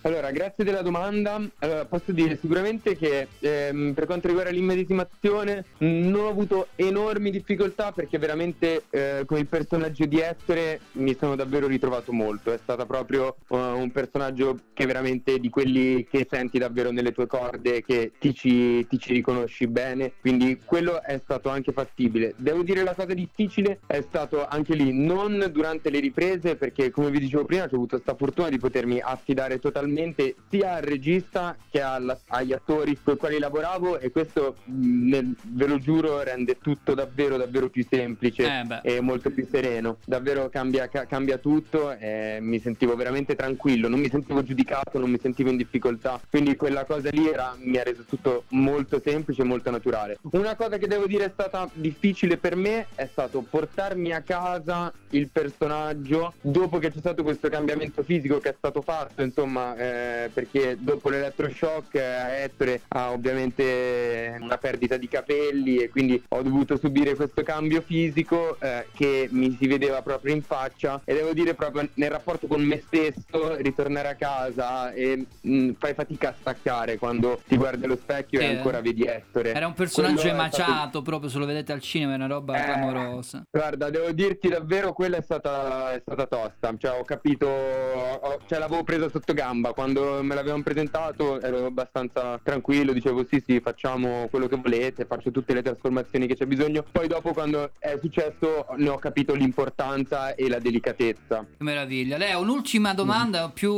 Allora, grazie della domanda. Allora, posso dire sicuramente che ehm, per quanto riguarda l'immedesimazione non ho avuto enormi difficoltà perché veramente eh, con il personaggio di essere mi sono davvero ritrovato molto. È stato proprio eh, un personaggio che veramente di quelli che senti davvero nelle tue corde, che ti ci, ti ci riconosci bene. Quindi quello è stato anche fattibile. Devo dire la cosa difficile è stato anche lì, non durante le riprese, perché come vi dicevo prima, ho avuto questa fortuna di potermi affidare totalmente sia al regista che alla- agli attori con i quali lavoravo e questo nel- ve lo giuro rende tutto davvero davvero più semplice Eh, e molto più sereno. Davvero cambia, ca- cambia tutto e mi sentivo veramente tranquillo, non mi sentivo giudicato, non mi sentivo in difficoltà. Quindi quella cosa lì era- mi ha reso tutto molto semplice e molto naturale. Una cosa che devo dire è stata difficile per me è stato portarmi a casa il personaggio dopo che c'è stato questo cambiamento fisico che è stato fatto, insomma, eh, perché dopo l'elettroshock eh, Ettore ha ovviamente una perdita di capelli e quindi ho dovuto subire questo cambio fisico eh, che mi si vedeva proprio in faccia e devo dire proprio nel rapporto con me stesso ritornare a casa e mh, fai fatica a staccare quando ti guardi allo specchio e ancora vedi Ettore. Era un personaggio Quello è stato- emaciato, proprio se lo vedete al cinema è una roba clamorosa. Guarda, devo dirti davvero quella è stata, è stata tosta. Cioè, ho capito, ho- cioè, l'avevo presa sotto gamba. Quando me l'avevano presentato ero abbastanza tranquillo, dicevo sì sì, facciamo quello che volete, faccio tutte le trasformazioni che c'è bisogno. Poi dopo quando è successo ne ho capito l'importanza e la delicatezza. Che meraviglia. Leo, un'ultima domanda, più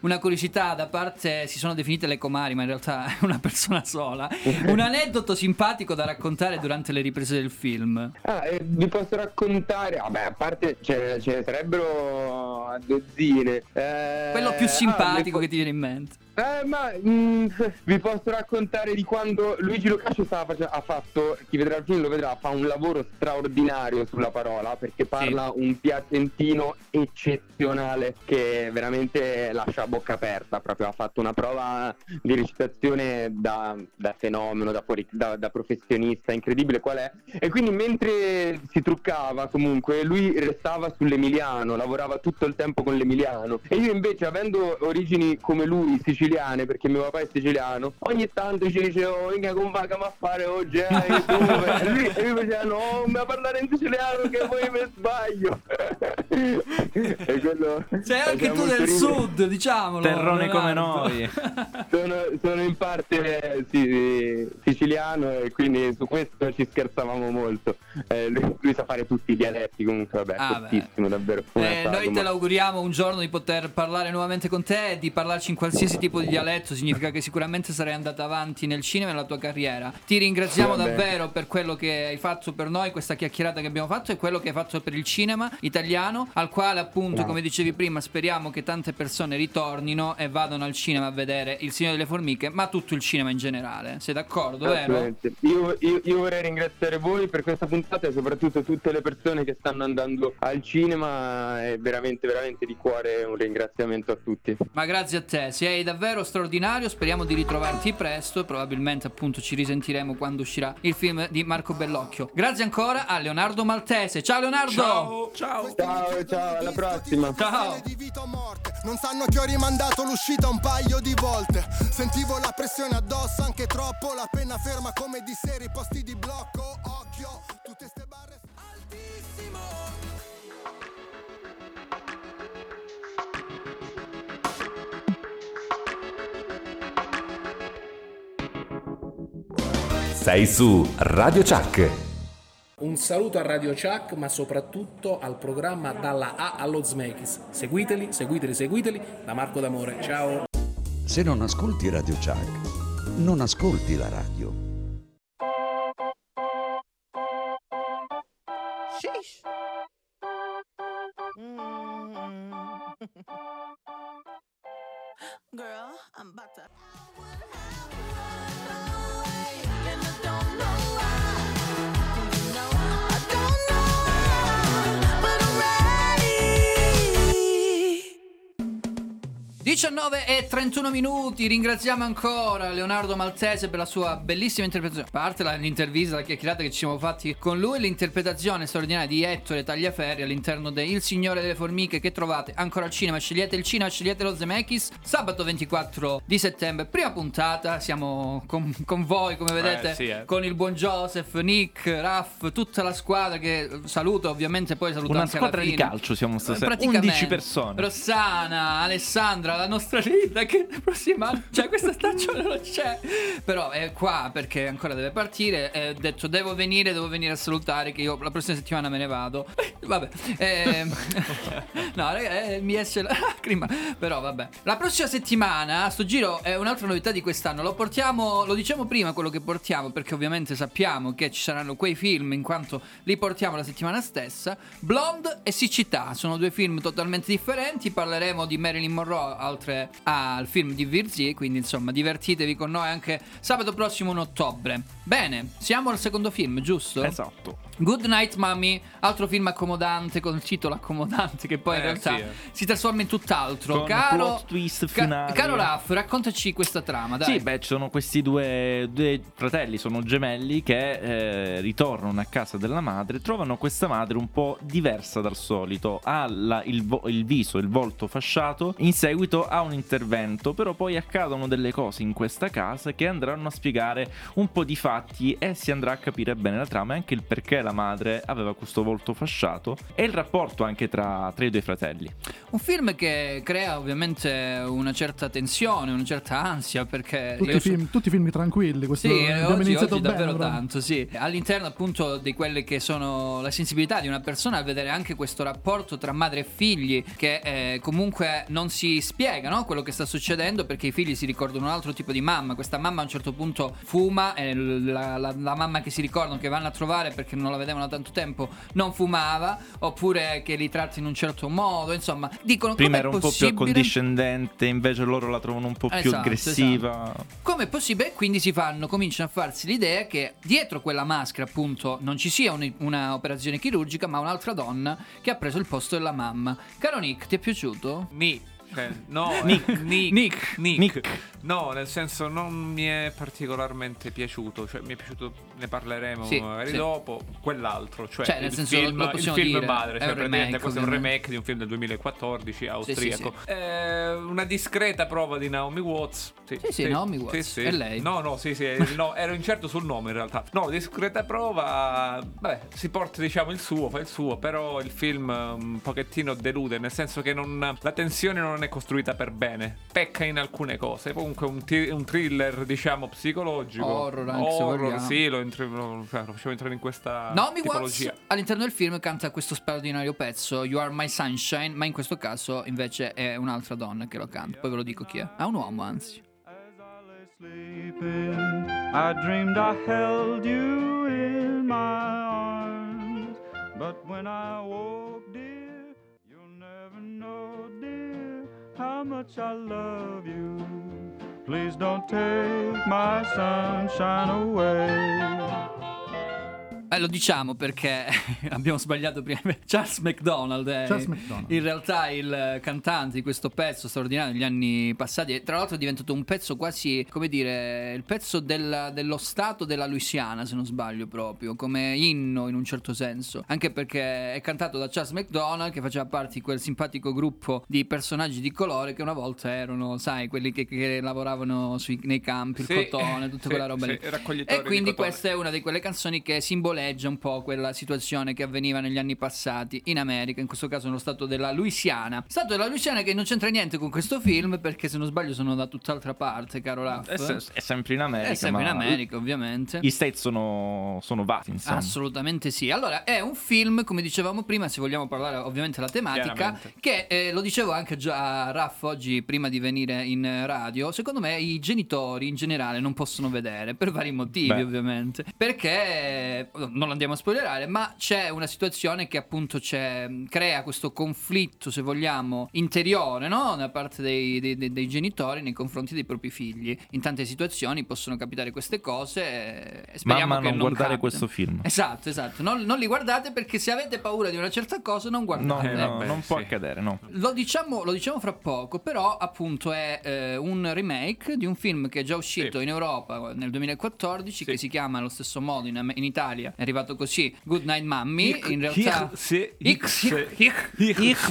una curiosità da parte, si sono definite le comari, ma in realtà è una persona sola. Un aneddoto simpatico da raccontare durante le riprese del film. Ah, e vi posso raccontare, vabbè, a parte ce, ce ne sarebbero a dozzine. Eh, Quello più ah, simpatico vi che ti viene in mente. Eh, ma mm, vi posso raccontare di quando Luigi Locascio ha fatto, chi vedrà il film lo vedrà, fa un lavoro straordinario sulla parola perché parla un piacentino eccezionale che veramente lascia a bocca aperta, proprio ha fatto una prova di recitazione da, da fenomeno, da, fuori- da- da professionista, incredibile qual è. E quindi mentre si truccava comunque lui restava sull'emiliano, lavorava tutto il tempo con l'emiliano e io invece avendo origini come lui siciliane siciliane, perché mio papà è siciliano, ogni tanto ci dicevo, venga con vaga a fare oggi, eh, dove?" e lui, e lui faceva, no, mi parlare in siciliano che poi mi sbaglio. e quello Sei anche tu del ridere. sud, diciamolo. Terrone come noi. Sono, sono in parte sì, siciliano e quindi su questo ci scherzavamo molto. Eh, lui, lui sa fare tutti i dialetti comunque, vabbè, Ah, fortissimo davvero. Eh, noi te ma- l'auguriamo un giorno di poter parlare nuovamente con te e di parlarci in qualsiasi tipo di dialetto. Significa che sicuramente sarai andata avanti nel cinema e nella tua carriera. Ti ringraziamo Va bene. davvero per quello che hai fatto per noi, questa chiacchierata che abbiamo fatto e quello che hai fatto per il cinema italiano, al quale appunto, Grazie. come dicevi prima, speriamo che tante persone ritornino e vadano al cinema a vedere Il Signore delle Formiche, ma tutto il cinema in generale. Sei d'accordo, vero? Io, io- io vorrei ringraziare voi per questa puntata e soprattutto tutte le persone che stanno andando al cinema. È veramente, veramente di cuore un ringraziamento a tutti. Ma grazie a te, sei davvero straordinario, speriamo di ritrovarti presto, probabilmente appunto ci risentiremo quando uscirà il film di Marco Bellocchio. Grazie ancora a Leonardo Maltese. Ciao Leonardo! Ciao, ciao. Ciao, ciao, alla prossima. Ciao! di vita o morte Non sanno che ho rimandato l'uscita un paio di volte Sentivo la pressione addosso anche troppo La penna ferma come di seri posti di blocco Occhio, tutte ste barre Sei su Radio Chuck. Un saluto a Radio Chuck, ma soprattutto al programma Dalla A allo Zmekis. Seguiteli, seguiteli, seguiteli, da Marco D'Amore. Ciao! Se non ascolti Radio Chuck, non ascolti la radio. Sheesh. Mm. Girl, I'm about to. 19 e 31 minuti, ringraziamo ancora Leonardo Maltese per la sua bellissima interpretazione. A parte l'intervista, la chiacchierata che ci siamo fatti con lui, l'interpretazione straordinaria di Ettore Tagliaferri all'interno di Il Signore delle Formiche che trovate ancora al cinema. Scegliete il cinema, scegliete lo Zemeckis. Sabato 24 di settembre, prima puntata. Siamo con, con voi, come vedete, Eh, sì, eh. con il buon Joseph, Nick, Raff, tutta la squadra che saluto. Ovviamente poi saluto Una anche squadra di calcio siamo stasera. Praticamente. 11 persone. Rossana, Alessandra, la nostra Linda che la prossima cioè questa stagione non c'è. Però è qua perché ancora deve partire. Ho detto devo venire, devo venire a salutare che io la prossima settimana me ne vado. Vabbè. ehm, no, raga, eh, mi esce la lacrima. Però vabbè. La prossima settimana, sto giro è un'altra novità di quest'anno. Lo portiamo, lo diciamo prima quello che portiamo perché ovviamente sappiamo che ci saranno quei film in quanto li portiamo la settimana stessa. Blonde e Siccità sono due film totalmente differenti. Parleremo di Marilyn Monroe oltre al film di Virzi, quindi insomma divertitevi con noi anche sabato prossimo 1 ottobre. Bene, siamo al secondo film, giusto? Esatto. Good Night Mommy, altro film accomodante con il titolo accomodante che poi in Eh, realtà sì, eh. si trasforma in tutt'altro. Con caro twist ca- caro Raff, raccontaci questa trama, dai. Sì, beh, ci sono questi due, due fratelli, sono gemelli che eh, ritornano a casa della madre, trovano questa madre un po' diversa dal solito, ha la- il, vo- il viso, il volto fasciato, in seguito a un intervento, però poi accadono delle cose in questa casa che andranno a spiegare un po' di fatti e si andrà a capire bene la trama e anche il perché la madre aveva questo volto fasciato e il rapporto anche tra, tra i due fratelli. Un film che crea ovviamente una certa tensione, una certa ansia perché Tutti, io i so- film, tutti i film tranquilli. Questo Sì, abbiamo oggi, iniziato oggi bene. davvero però. tanto, sì. All'interno appunto di quelle che sono la sensibilità di una persona a vedere anche questo rapporto tra madre e figli che eh, comunque non si spiega, no? Quello che sta succedendo perché i figli si ricordano un altro tipo di mamma. Questa mamma a un certo punto fuma e la, la- la mamma che si ricordano che vanno a trovare perché non la vedevano da tanto tempo non fumava oppure che li tratta in un certo modo, insomma, dicono Prima com'è era un po' più possibile? accondiscendente, invece loro la trovano un po' più Esatto, aggressiva. Come è possibile? Quindi si fanno, cominciano a farsi l'idea che dietro quella maschera, appunto, non ci sia un- una operazione chirurgica, ma un'altra donna che ha preso il posto della mamma. Caro Nick, ti è piaciuto? Mi Cioè, no, Nick. Nick. Nick. Nick. Nick. No, nel senso non mi è particolarmente piaciuto, cioè mi è piaciuto, ne parleremo Sì, magari sì. dopo, quell'altro, cioè, Cioè, nel il, senso, film, lo il film dire, madre, è cioè un praticamente remake, questo è un remake di un film del 2014 austriaco. sì. Eh, una discreta prova di Naomi Watts. Sì, Sì, sì, Naomi Watts, è lei. No, no, sì, sì, no, ero incerto sul nome in realtà. No, discreta prova, beh, si porta diciamo il suo, fa il suo, però il film eh, un pochettino delude, nel senso che non- la tensione non è costruita per bene, pecca in alcune cose, comunque un, ti- un thriller diciamo psicologico. Horror anche, Horror, sì, lo, entri- lo- cioè, lo facciamo entrare in questa Naomi Watts tipologia. all'interno del film canta questo straordinario pezzo You Are My Sunshine, ma in questo caso invece è un'altra donna che lo canta. Poi ve lo dico chi è. È un uomo, anzi. I dreamed I held you in my arms, but when I woke, how much I love you. Please don't take my sunshine away. Eh, lo diciamo perché abbiamo sbagliato prima. Charles McDonald è Charles McDonald. in realtà il cantante di questo pezzo straordinario degli anni passati. E tra l'altro è diventato un pezzo quasi, come dire, il pezzo del- dello stato della Louisiana, se non sbaglio proprio, come inno in un certo senso. Anche perché è cantato da Charles McDonald che faceva parte di quel simpatico gruppo di personaggi di colore che una volta erano, sai, quelli che, che lavoravano sui- nei campi, il Sì, cotone, tutta sì, quella roba sì, lì. E di quindi questa è una di quelle canzoni che simboleggia un po' quella situazione che avveniva negli anni passati in America, in questo caso nello stato della Louisiana. Stato della Louisiana che non c'entra niente con questo film perché se non sbaglio sono da tutt'altra parte, caro Raff. È, se- è sempre in America. È sempre in America, ovviamente. Gli States sono, sono vasti, insomma. Assolutamente sì. Allora, è un film, come dicevamo prima, se vogliamo parlare ovviamente della tematica, che eh, lo dicevo anche già a Raff oggi prima di venire in radio, secondo me i genitori in generale non possono vedere, per vari motivi Beh. ovviamente, perché non andiamo a spoilerare, ma c'è una situazione che appunto c'è, crea questo conflitto, se vogliamo, interiore, no? Da parte dei, dei- dei- genitori nei confronti dei propri figli. In tante situazioni possono capitare queste cose e speriamo Mamma, che non non guardare capitino. questo film. Esatto, esatto. Non, non li guardate perché se avete paura di una certa cosa, non No, guardate. no, beh, non può sì. accadere, no. Lo diciamo, lo diciamo fra poco, però appunto è eh, un remake di un film che è già uscito Sì. in Europa nel 2014 che Sì. si chiama allo stesso modo in, in Italia, è arrivato così Good Night Mommy, Ich- in realtà... ich- Ich- ich- ich-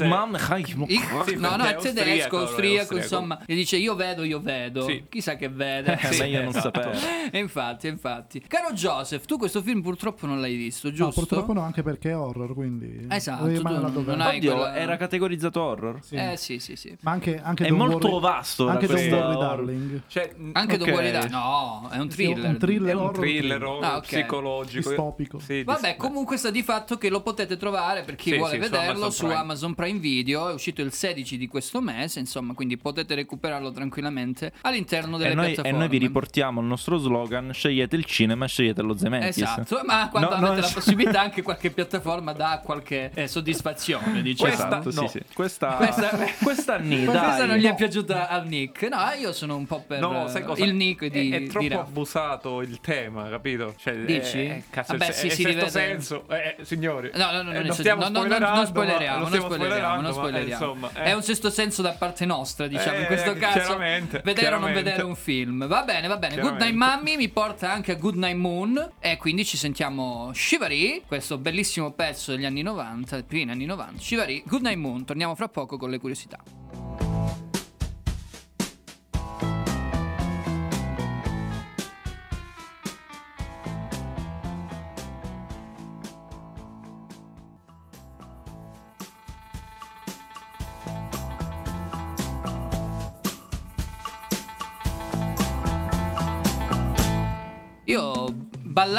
no, no, è è tedesco, austriaco, è insomma, e dice io vedo, io vedo. Sì. Chissà che vede. Eh, meglio non sapere. E infatti, infatti. Caro Joseph, tu questo film purtroppo non l'hai visto, No, giusto? purtroppo no, anche perché è horror, quindi Esatto, non hai- Oddio, era categorizzato horror? Sì. Eh sì, sì, sì. Ma anche, anche È molto Worry- vasto da Anche Don't Worry. Darling. Cioè, Anche Ok. Don't Worry Darling. No, è un thriller. un thriller è un horror. thriller horror psicologico. Distopico. Sì, Vabbè, comunque sta di fatto che lo potete trovare per chi Sì, vuole sì, su vederlo Amazon su Prime. Amazon Prime Video. È uscito il 16 di questo mese, insomma, quindi potete recuperarlo tranquillamente all'interno delle E noi, e piattaforme. noi vi riportiamo il nostro slogan: scegliete il cinema, scegliete lo Zemeckis. Esatto, ma quando No, avete non- la possibilità anche qualche piattaforma dà qualche eh, soddisfazione, diciamo. Esatto, no. sì, sì. Questa, Questa- questa nì, Questa dai. non gli è piaciuta al Nick. No, io sono un po' per No, eh, sai cosa? il Nick di, è, è di troppo Raff. abusato il tema, capito? Cioè, Dici? È, è, cazzo, Vabbè, è- sì, è si sesto rivede- senso. Eh, eh, signori. No, no, no, eh, non, stiamo no, no, non spoileriamo, non spoileriamo, non ma, spoileriamo. insomma, eh. È un sesto senso da parte nostra, diciamo, in Eh, questo eh, caso. Vedere o non vedere un film. Va bene, va bene. Good Night. Mommy mi porta anche a Good Night Moon e quindi ci sentiamo Shivari, questo bellissimo pezzo degli anni 90, primi anni 90. Shivari, Good Night Moon, torniamo fra poco con le curiosità.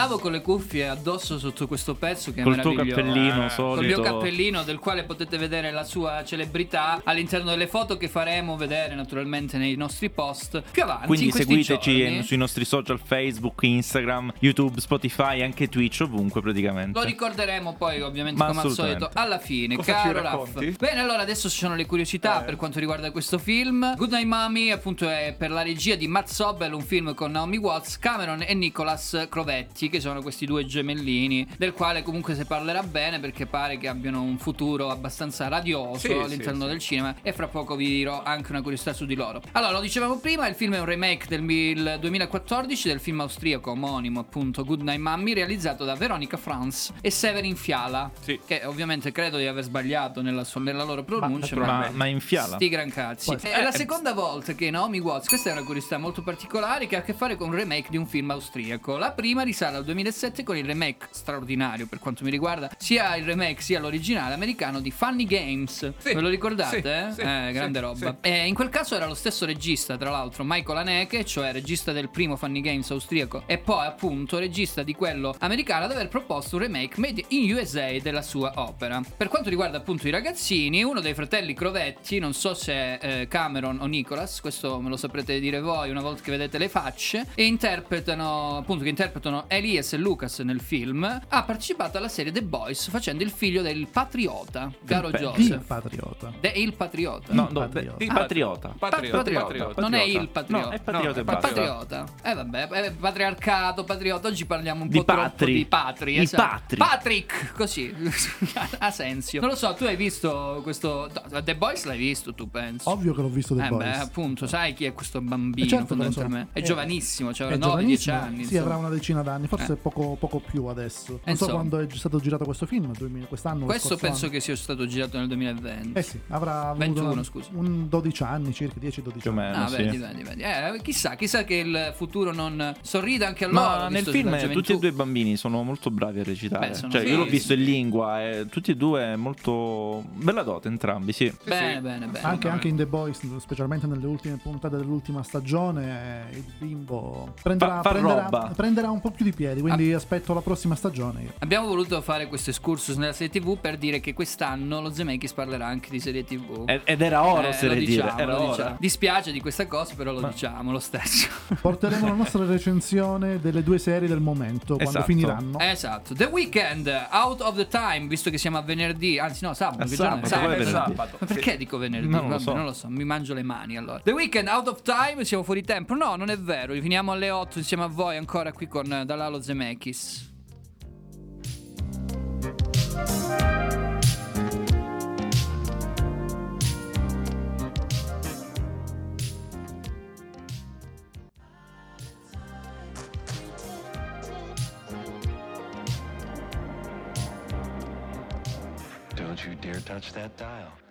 Ballavo con le cuffie addosso sotto questo pezzo che è Col tuo cappellino Eh, solito. Col mio cappellino del quale potete vedere la sua celebrità all'interno delle foto che faremo vedere naturalmente nei nostri post più avanti Quindi seguiteci giorni. sui nostri social Facebook, Instagram, YouTube, Spotify, anche Twitch, ovunque praticamente. Lo ricorderemo poi ovviamente Ma come al solito alla fine, Cosa caro Raff. Bene, allora adesso ci sono le curiosità per quanto riguarda questo film. Good Night Mommy appunto è per la regia di Matt Sobel, un film con Naomi Watts, Cameron e Nicholas. Crovetti, che sono questi due gemellini, del quale comunque si parlerà bene perché pare che abbiano un futuro abbastanza radioso Sì, all'interno sì, del cinema e fra poco vi dirò anche una curiosità su di loro. Allora, lo dicevamo prima, il film è un remake del mil- 2014 del film austriaco omonimo, appunto Good Night Mommy, realizzato da Veronica Franz e Severin Fiala, che ovviamente credo di aver sbagliato nella, sua- nella loro pronuncia, Ma- ma, ma- in Fiala? Sti gran cazzi. Può È la seconda volta che Naomi Watts, questa è una curiosità molto particolare che ha a che fare con un remake di un film austriaco. La prima risale al 2007 con il remake straordinario per quanto mi riguarda, sia il remake sia l'originale americano di Funny Games. Ve lo ricordate? sì, eh? sì, Eh, grande sì, roba. sì. E in quel caso era lo stesso regista, tra l'altro, Michael Haneke, cioè regista del primo Funny Games austriaco e poi appunto regista di quello americano ad aver proposto un remake made in USA della sua opera. Per quanto riguarda appunto i ragazzini, uno dei fratelli Crovetti, non so se è eh, Cameron o Nicholas, questo me lo saprete dire voi una volta che vedete le facce, e interpretano appunto che interpretano Elias e Lucas nel film, ha partecipato alla serie The Boys facendo il figlio del patriota, caro pe- Joseph. il patriota. De- il patriota. No, no, Patriota. il Ah, patriota. Pa- patriota. Non è il patriota. No, è patriota Pa- basta. patriota. Eh vabbè, eh, patriarcato, patriota. Oggi parliamo un Di po' troppo patri. di patri. I esatto. patri. Patrick, così. Asensio. Non lo so, tu hai visto questo no, The Boys l'hai visto, tu pensi? Ovvio che l'ho visto The eh Boys. beh, appunto, sai chi è questo bambino Eh, certo che lo so. fondamentalmente? È Eh, giovanissimo, cioè È 9-10 giovanissimo. anni. Sì, insomma. avrà una decina d'anni, forse Eh. poco, poco più adesso. Non so Insomma. quando è stato girato questo film, 2000 quest'anno. Questo penso anno. che sia stato girato nel 2020. Eh sì, avrà avuto 21, una- scusa. un 12 anni, circa 10-12 anni. Ah, vedi, vedi, vedi. Eh, chissà, chissà che il futuro non sorrida anche a loro. Ma nel film tutti e due i bambini sono molto bravi a recitare. Beh, cioè, io l'ho sì, visto sì. in lingua e tutti e due molto bella dote entrambi, sì. Bene, bene, bene. Anche, anche in The Boys, specialmente nelle ultime puntate dell'ultima stagione, eh, il bimbo prenderà, Fa- fa prenderà- prenderà un po' più di piedi. Ah. Quindi aspetto la prossima stagione. io. Abbiamo voluto fare questo excursus nella serie TV per dire che quest'anno lo Zemeckis parlerà anche di serie TV. Ed- ed era oro Eh, se lo dire, diciamo, era lo diciamo. Dispiace di questa cosa, però lo diciamo lo stesso. Porteremo la nostra recensione delle due serie del momento quando Esatto. finiranno. Esatto. The Weeknd, Out of the Time, visto che siamo a venerdì, anzi no, sabato. È che sabato, Sabato. venerdì? Ma perché dico venerdì? Non lo so. non lo so, mi mangio le mani allora. The Weeknd, Out of Time, siamo fuori tempo. No, non è vero, finiamo alle 8 insieme a voi ancora qui con eh, Zemeckis. Don't you dare touch that dial.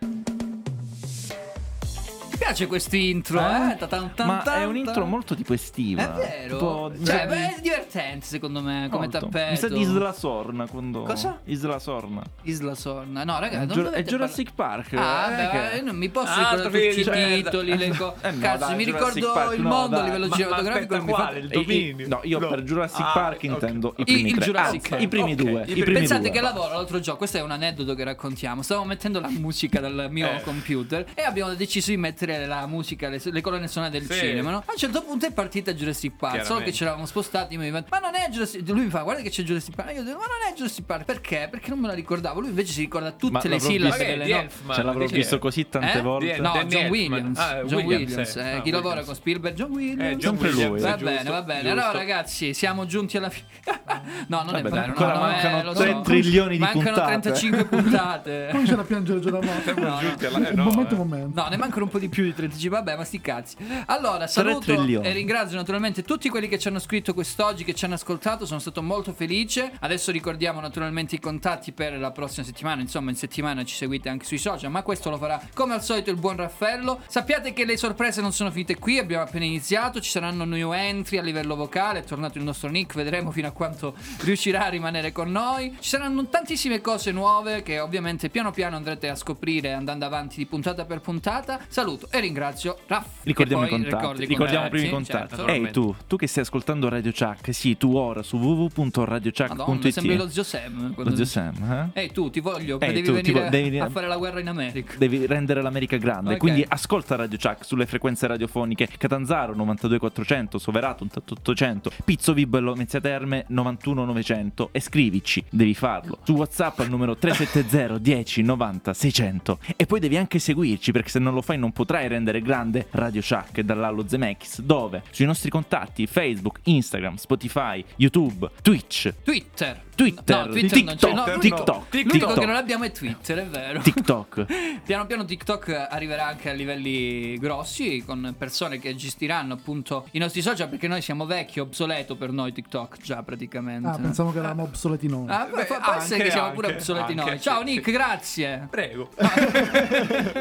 Piace questo intro, eh? Tan, Ma è un intro molto tipo estiva. È vero. Tipo- Cioè, beh, è divertente secondo me come Molto. tappeto. Mi sa di Isla Sorna quando... Cosa? Isla Sorna. Isla Sorna. No, raga, È, non Giur- dovete è Jurassic Park. Ah, eh, beh, che- io non mi posso Ah, ricordare tutti i cioè, titoli, le co- eh, no, Cazzo, dai, mi Jurassic ricordo Park, il no, mondo a dai. livello Ma- cinematografico. ma quale? Il dominio? no, io per Jurassic Ah, Park intendo i I- primi. Jurassic i primi due. I- I Pensate che lavoro l'altro giorno, questo è un aneddoto che raccontiamo. Stavo mettendo la musica dal mio Eh. computer e abbiamo deciso di mettere la musica, le, le colonne sonore del Sì. cinema. no? A un certo punto è partita Jurassic Park, solo che ci eravamo spostati. io Mi dico, ma non è Jurassic Lui mi fa, guarda che c'è Jurassic Park. Io dico, ma non è Jurassic Park. Perché? Perché non me la ricordavo. Lui invece si ricorda tutte Ma le sillabe visto- delle no- Elfman. Ce l'avrò visto così tante Eh? volte. Di- No, Danny John. Williams. Ah, John Williams, Williams. eh. eh, Ah, chi lavora con Spielberg? John Williams. Eh, John Sempre lui. Williams, Va giusto, bene, va bene. giusto. Allora, ragazzi, siamo giunti alla fine. no, non Vabbè, è vero. ancora no, no, mancano eh, lo tre so. trilioni di mancano puntate. 35 puntate. Comincia a piangere già da morte. Siamo giunti alla... eh, Un no, momento, eh. momento. No, ne mancano un po' di più di 35, vabbè, ma sti cazzi. Allora, saluto e ringrazio naturalmente tutti quelli che ci hanno scritto quest'oggi, che ci hanno ascoltato, sono stato molto felice. Adesso ricordiamo naturalmente i contatti per la prossima settimana, insomma in settimana ci seguite anche sui social, ma questo lo farà come al solito il buon Raffaello. Sappiate che le sorprese non sono finite qui, abbiamo appena iniziato, ci saranno new entry a livello vocale, è tornato il nostro Nick, vedremo fino a quanto riuscirà a rimanere con noi. Ci saranno tantissime cose nuove che ovviamente piano piano andrete a scoprire andando avanti di puntata per puntata. Saluto e ringrazio Raff. Ricordiamo i contatti. ricordi i Ricordiamo i primi contatti, contatti. certo. Ehi tu, tu che stai ascoltando Radio Chuck, sì, tu ora su Madonna, sembri lo www.radiochuck.it. zio Sam. Lo zio Sam, eh? Ehi tu, ti voglio, Ehi, devi tu, venire tipo, devi- a fare la guerra in America. Devi rendere l'America grande, Ok. quindi ascolta Radio Chuck sulle frequenze radiofoniche Catanzaro 92400, Soverato 800, Pizzo Vibello Mezzia Terme 91900 e scrivici, devi farlo su WhatsApp al numero 370 10 90 600 e poi devi anche seguirci perché se non lo fai non potrai potrai rendere grande Radio Chuck e dall'Allo Zemeckis, dove sui nostri contatti Facebook, Instagram, Spotify, YouTube, Twitch, Twitter. Twitter, No, Twitter non c'è, no, TikTok, l'unico- TikTok, L'unico TikTok. che non abbiamo è Twitter, è vero. TikTok. Piano piano TikTok arriverà anche a livelli grossi con persone che gestiranno appunto i nostri social perché noi siamo vecchi, obsoleto per noi TikTok già praticamente. Ah, pensavo che eravamo obsoleti noi. Ah, beh, può anche, che siamo pure obsoleti anche, noi. Ciao Nick, sì. grazie. Prego.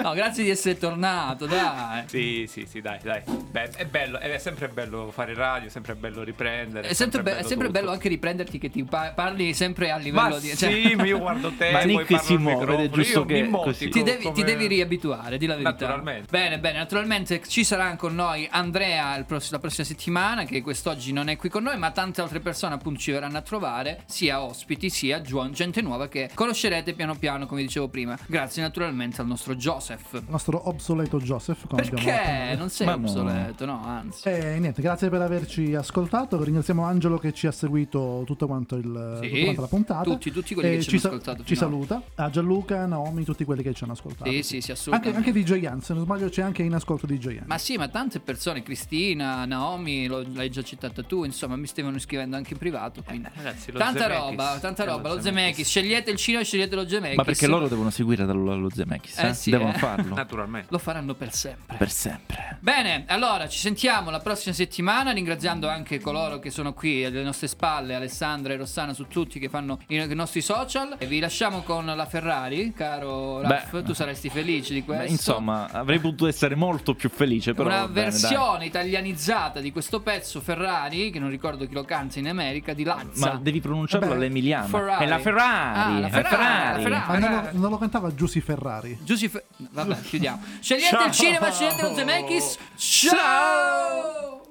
No, grazie di essere tornato, dai. Sì, sì, sì, dai, dai. Beh, è bello, è sempre bello fare radio, è sempre bello riprendere. È sempre, be- è sempre bello anche riprenderti che ti pa- sempre a livello Ma di... sì, ma io guardo te, Ma Nick si muove, è giusto che così. Ti devi, ti come- devi riabituare, di la verità. Naturalmente. Bene, bene, naturalmente ci sarà con noi Andrea il pross- la prossima settimana, che quest'oggi non è qui con noi, ma tante altre persone appunto ci verranno a trovare, sia ospiti, sia gente nuova che conoscerete piano piano, come dicevo prima. Grazie naturalmente al nostro Joseph. Il nostro obsoleto Joseph. Come Perché? Non sei Ma no. obsoleto, no, anzi. E niente, grazie per averci ascoltato. Ringraziamo Angelo che ci ha seguito tutto quanto il, Sì, tutta quanta la puntata. tutti- tutti quelli che ci hanno sa- ascoltato Ci saluta. A Gianluca, Naomi, tutti quelli che ci hanno ascoltato. Sì, sì, sì, Anche, assolutamente. anche DJ Ian, se non sbaglio c'è anche in ascolto DJ Ian. Ma sì, ma tante persone, Cristina, Naomi, lo- l'hai già citata tu, insomma, mi stavano scrivendo anche in privato. Quindi. Ragazzi, lo tanta Zemeckis. roba, tanta Eh, lo roba. Lo Zemeckis. Zemeckis, scegliete il cinema e scegliete lo Zemeckis. Ma perché loro devono seguire dallo Zemeckis, eh? Eh sì, devono eh. farlo. Naturalmente. Lo faranno per sempre. Per sempre. Bene, allora ci sentiamo la prossima settimana, ringraziando anche coloro che sono qui alle nostre spalle, Alessandra e Rossana su tutti che fanno i, nostri social. E vi lasciamo con la Ferrari, caro Raff, Beh, tu saresti felice di questo. Beh, insomma, avrei potuto essere molto più felice, però. una bene, dai. versione italianizzata di questo pezzo Ferrari, che non ricordo chi lo canta in America, di Lazza. Ma devi pronunciarlo all'emiliano. Ferrari. È la Ferrari. Ah, la è Ferrari, la Ma Ferrari. non lo, non lo cantava Giussi Ferrari. Giussi Vabbè, chiudiamo. Scegliete Ciao. il cinema, scegliete lo Zemeckis. Ciao!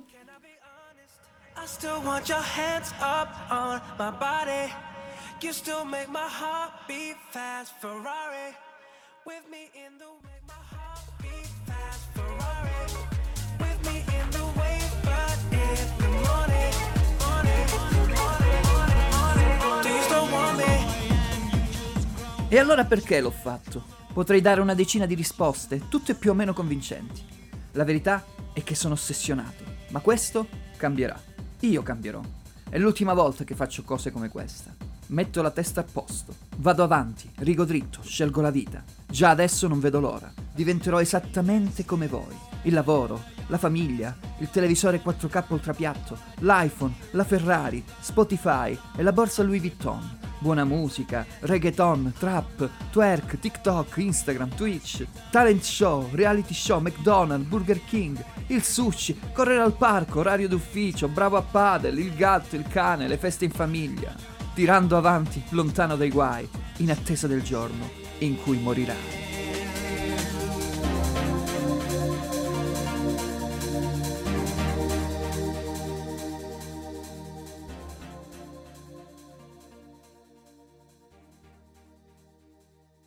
E allora perché l'ho fatto? Potrei dare una decina di risposte, tutte più o meno convincenti. La verità è che sono ossessionato, ma questo cambierà. Io cambierò. È l'ultima volta che faccio cose come questa. Metto la testa a posto, vado avanti, rigo dritto, scelgo la vita. Già adesso non vedo l'ora. Diventerò esattamente come voi. Il lavoro, la famiglia, il televisore 4K ultrapiatto, l'iPhone, la Ferrari, Spotify e la borsa Louis Vuitton. Buona musica, reggaeton, trap, twerk, TikTok, Instagram, Twitch, talent show, reality show, McDonald's, Burger King, il sushi, correre al parco, orario d'ufficio, bravo a padel, il gatto, il cane, le feste in famiglia, tirando avanti lontano dai guai, in attesa del giorno in cui morirai.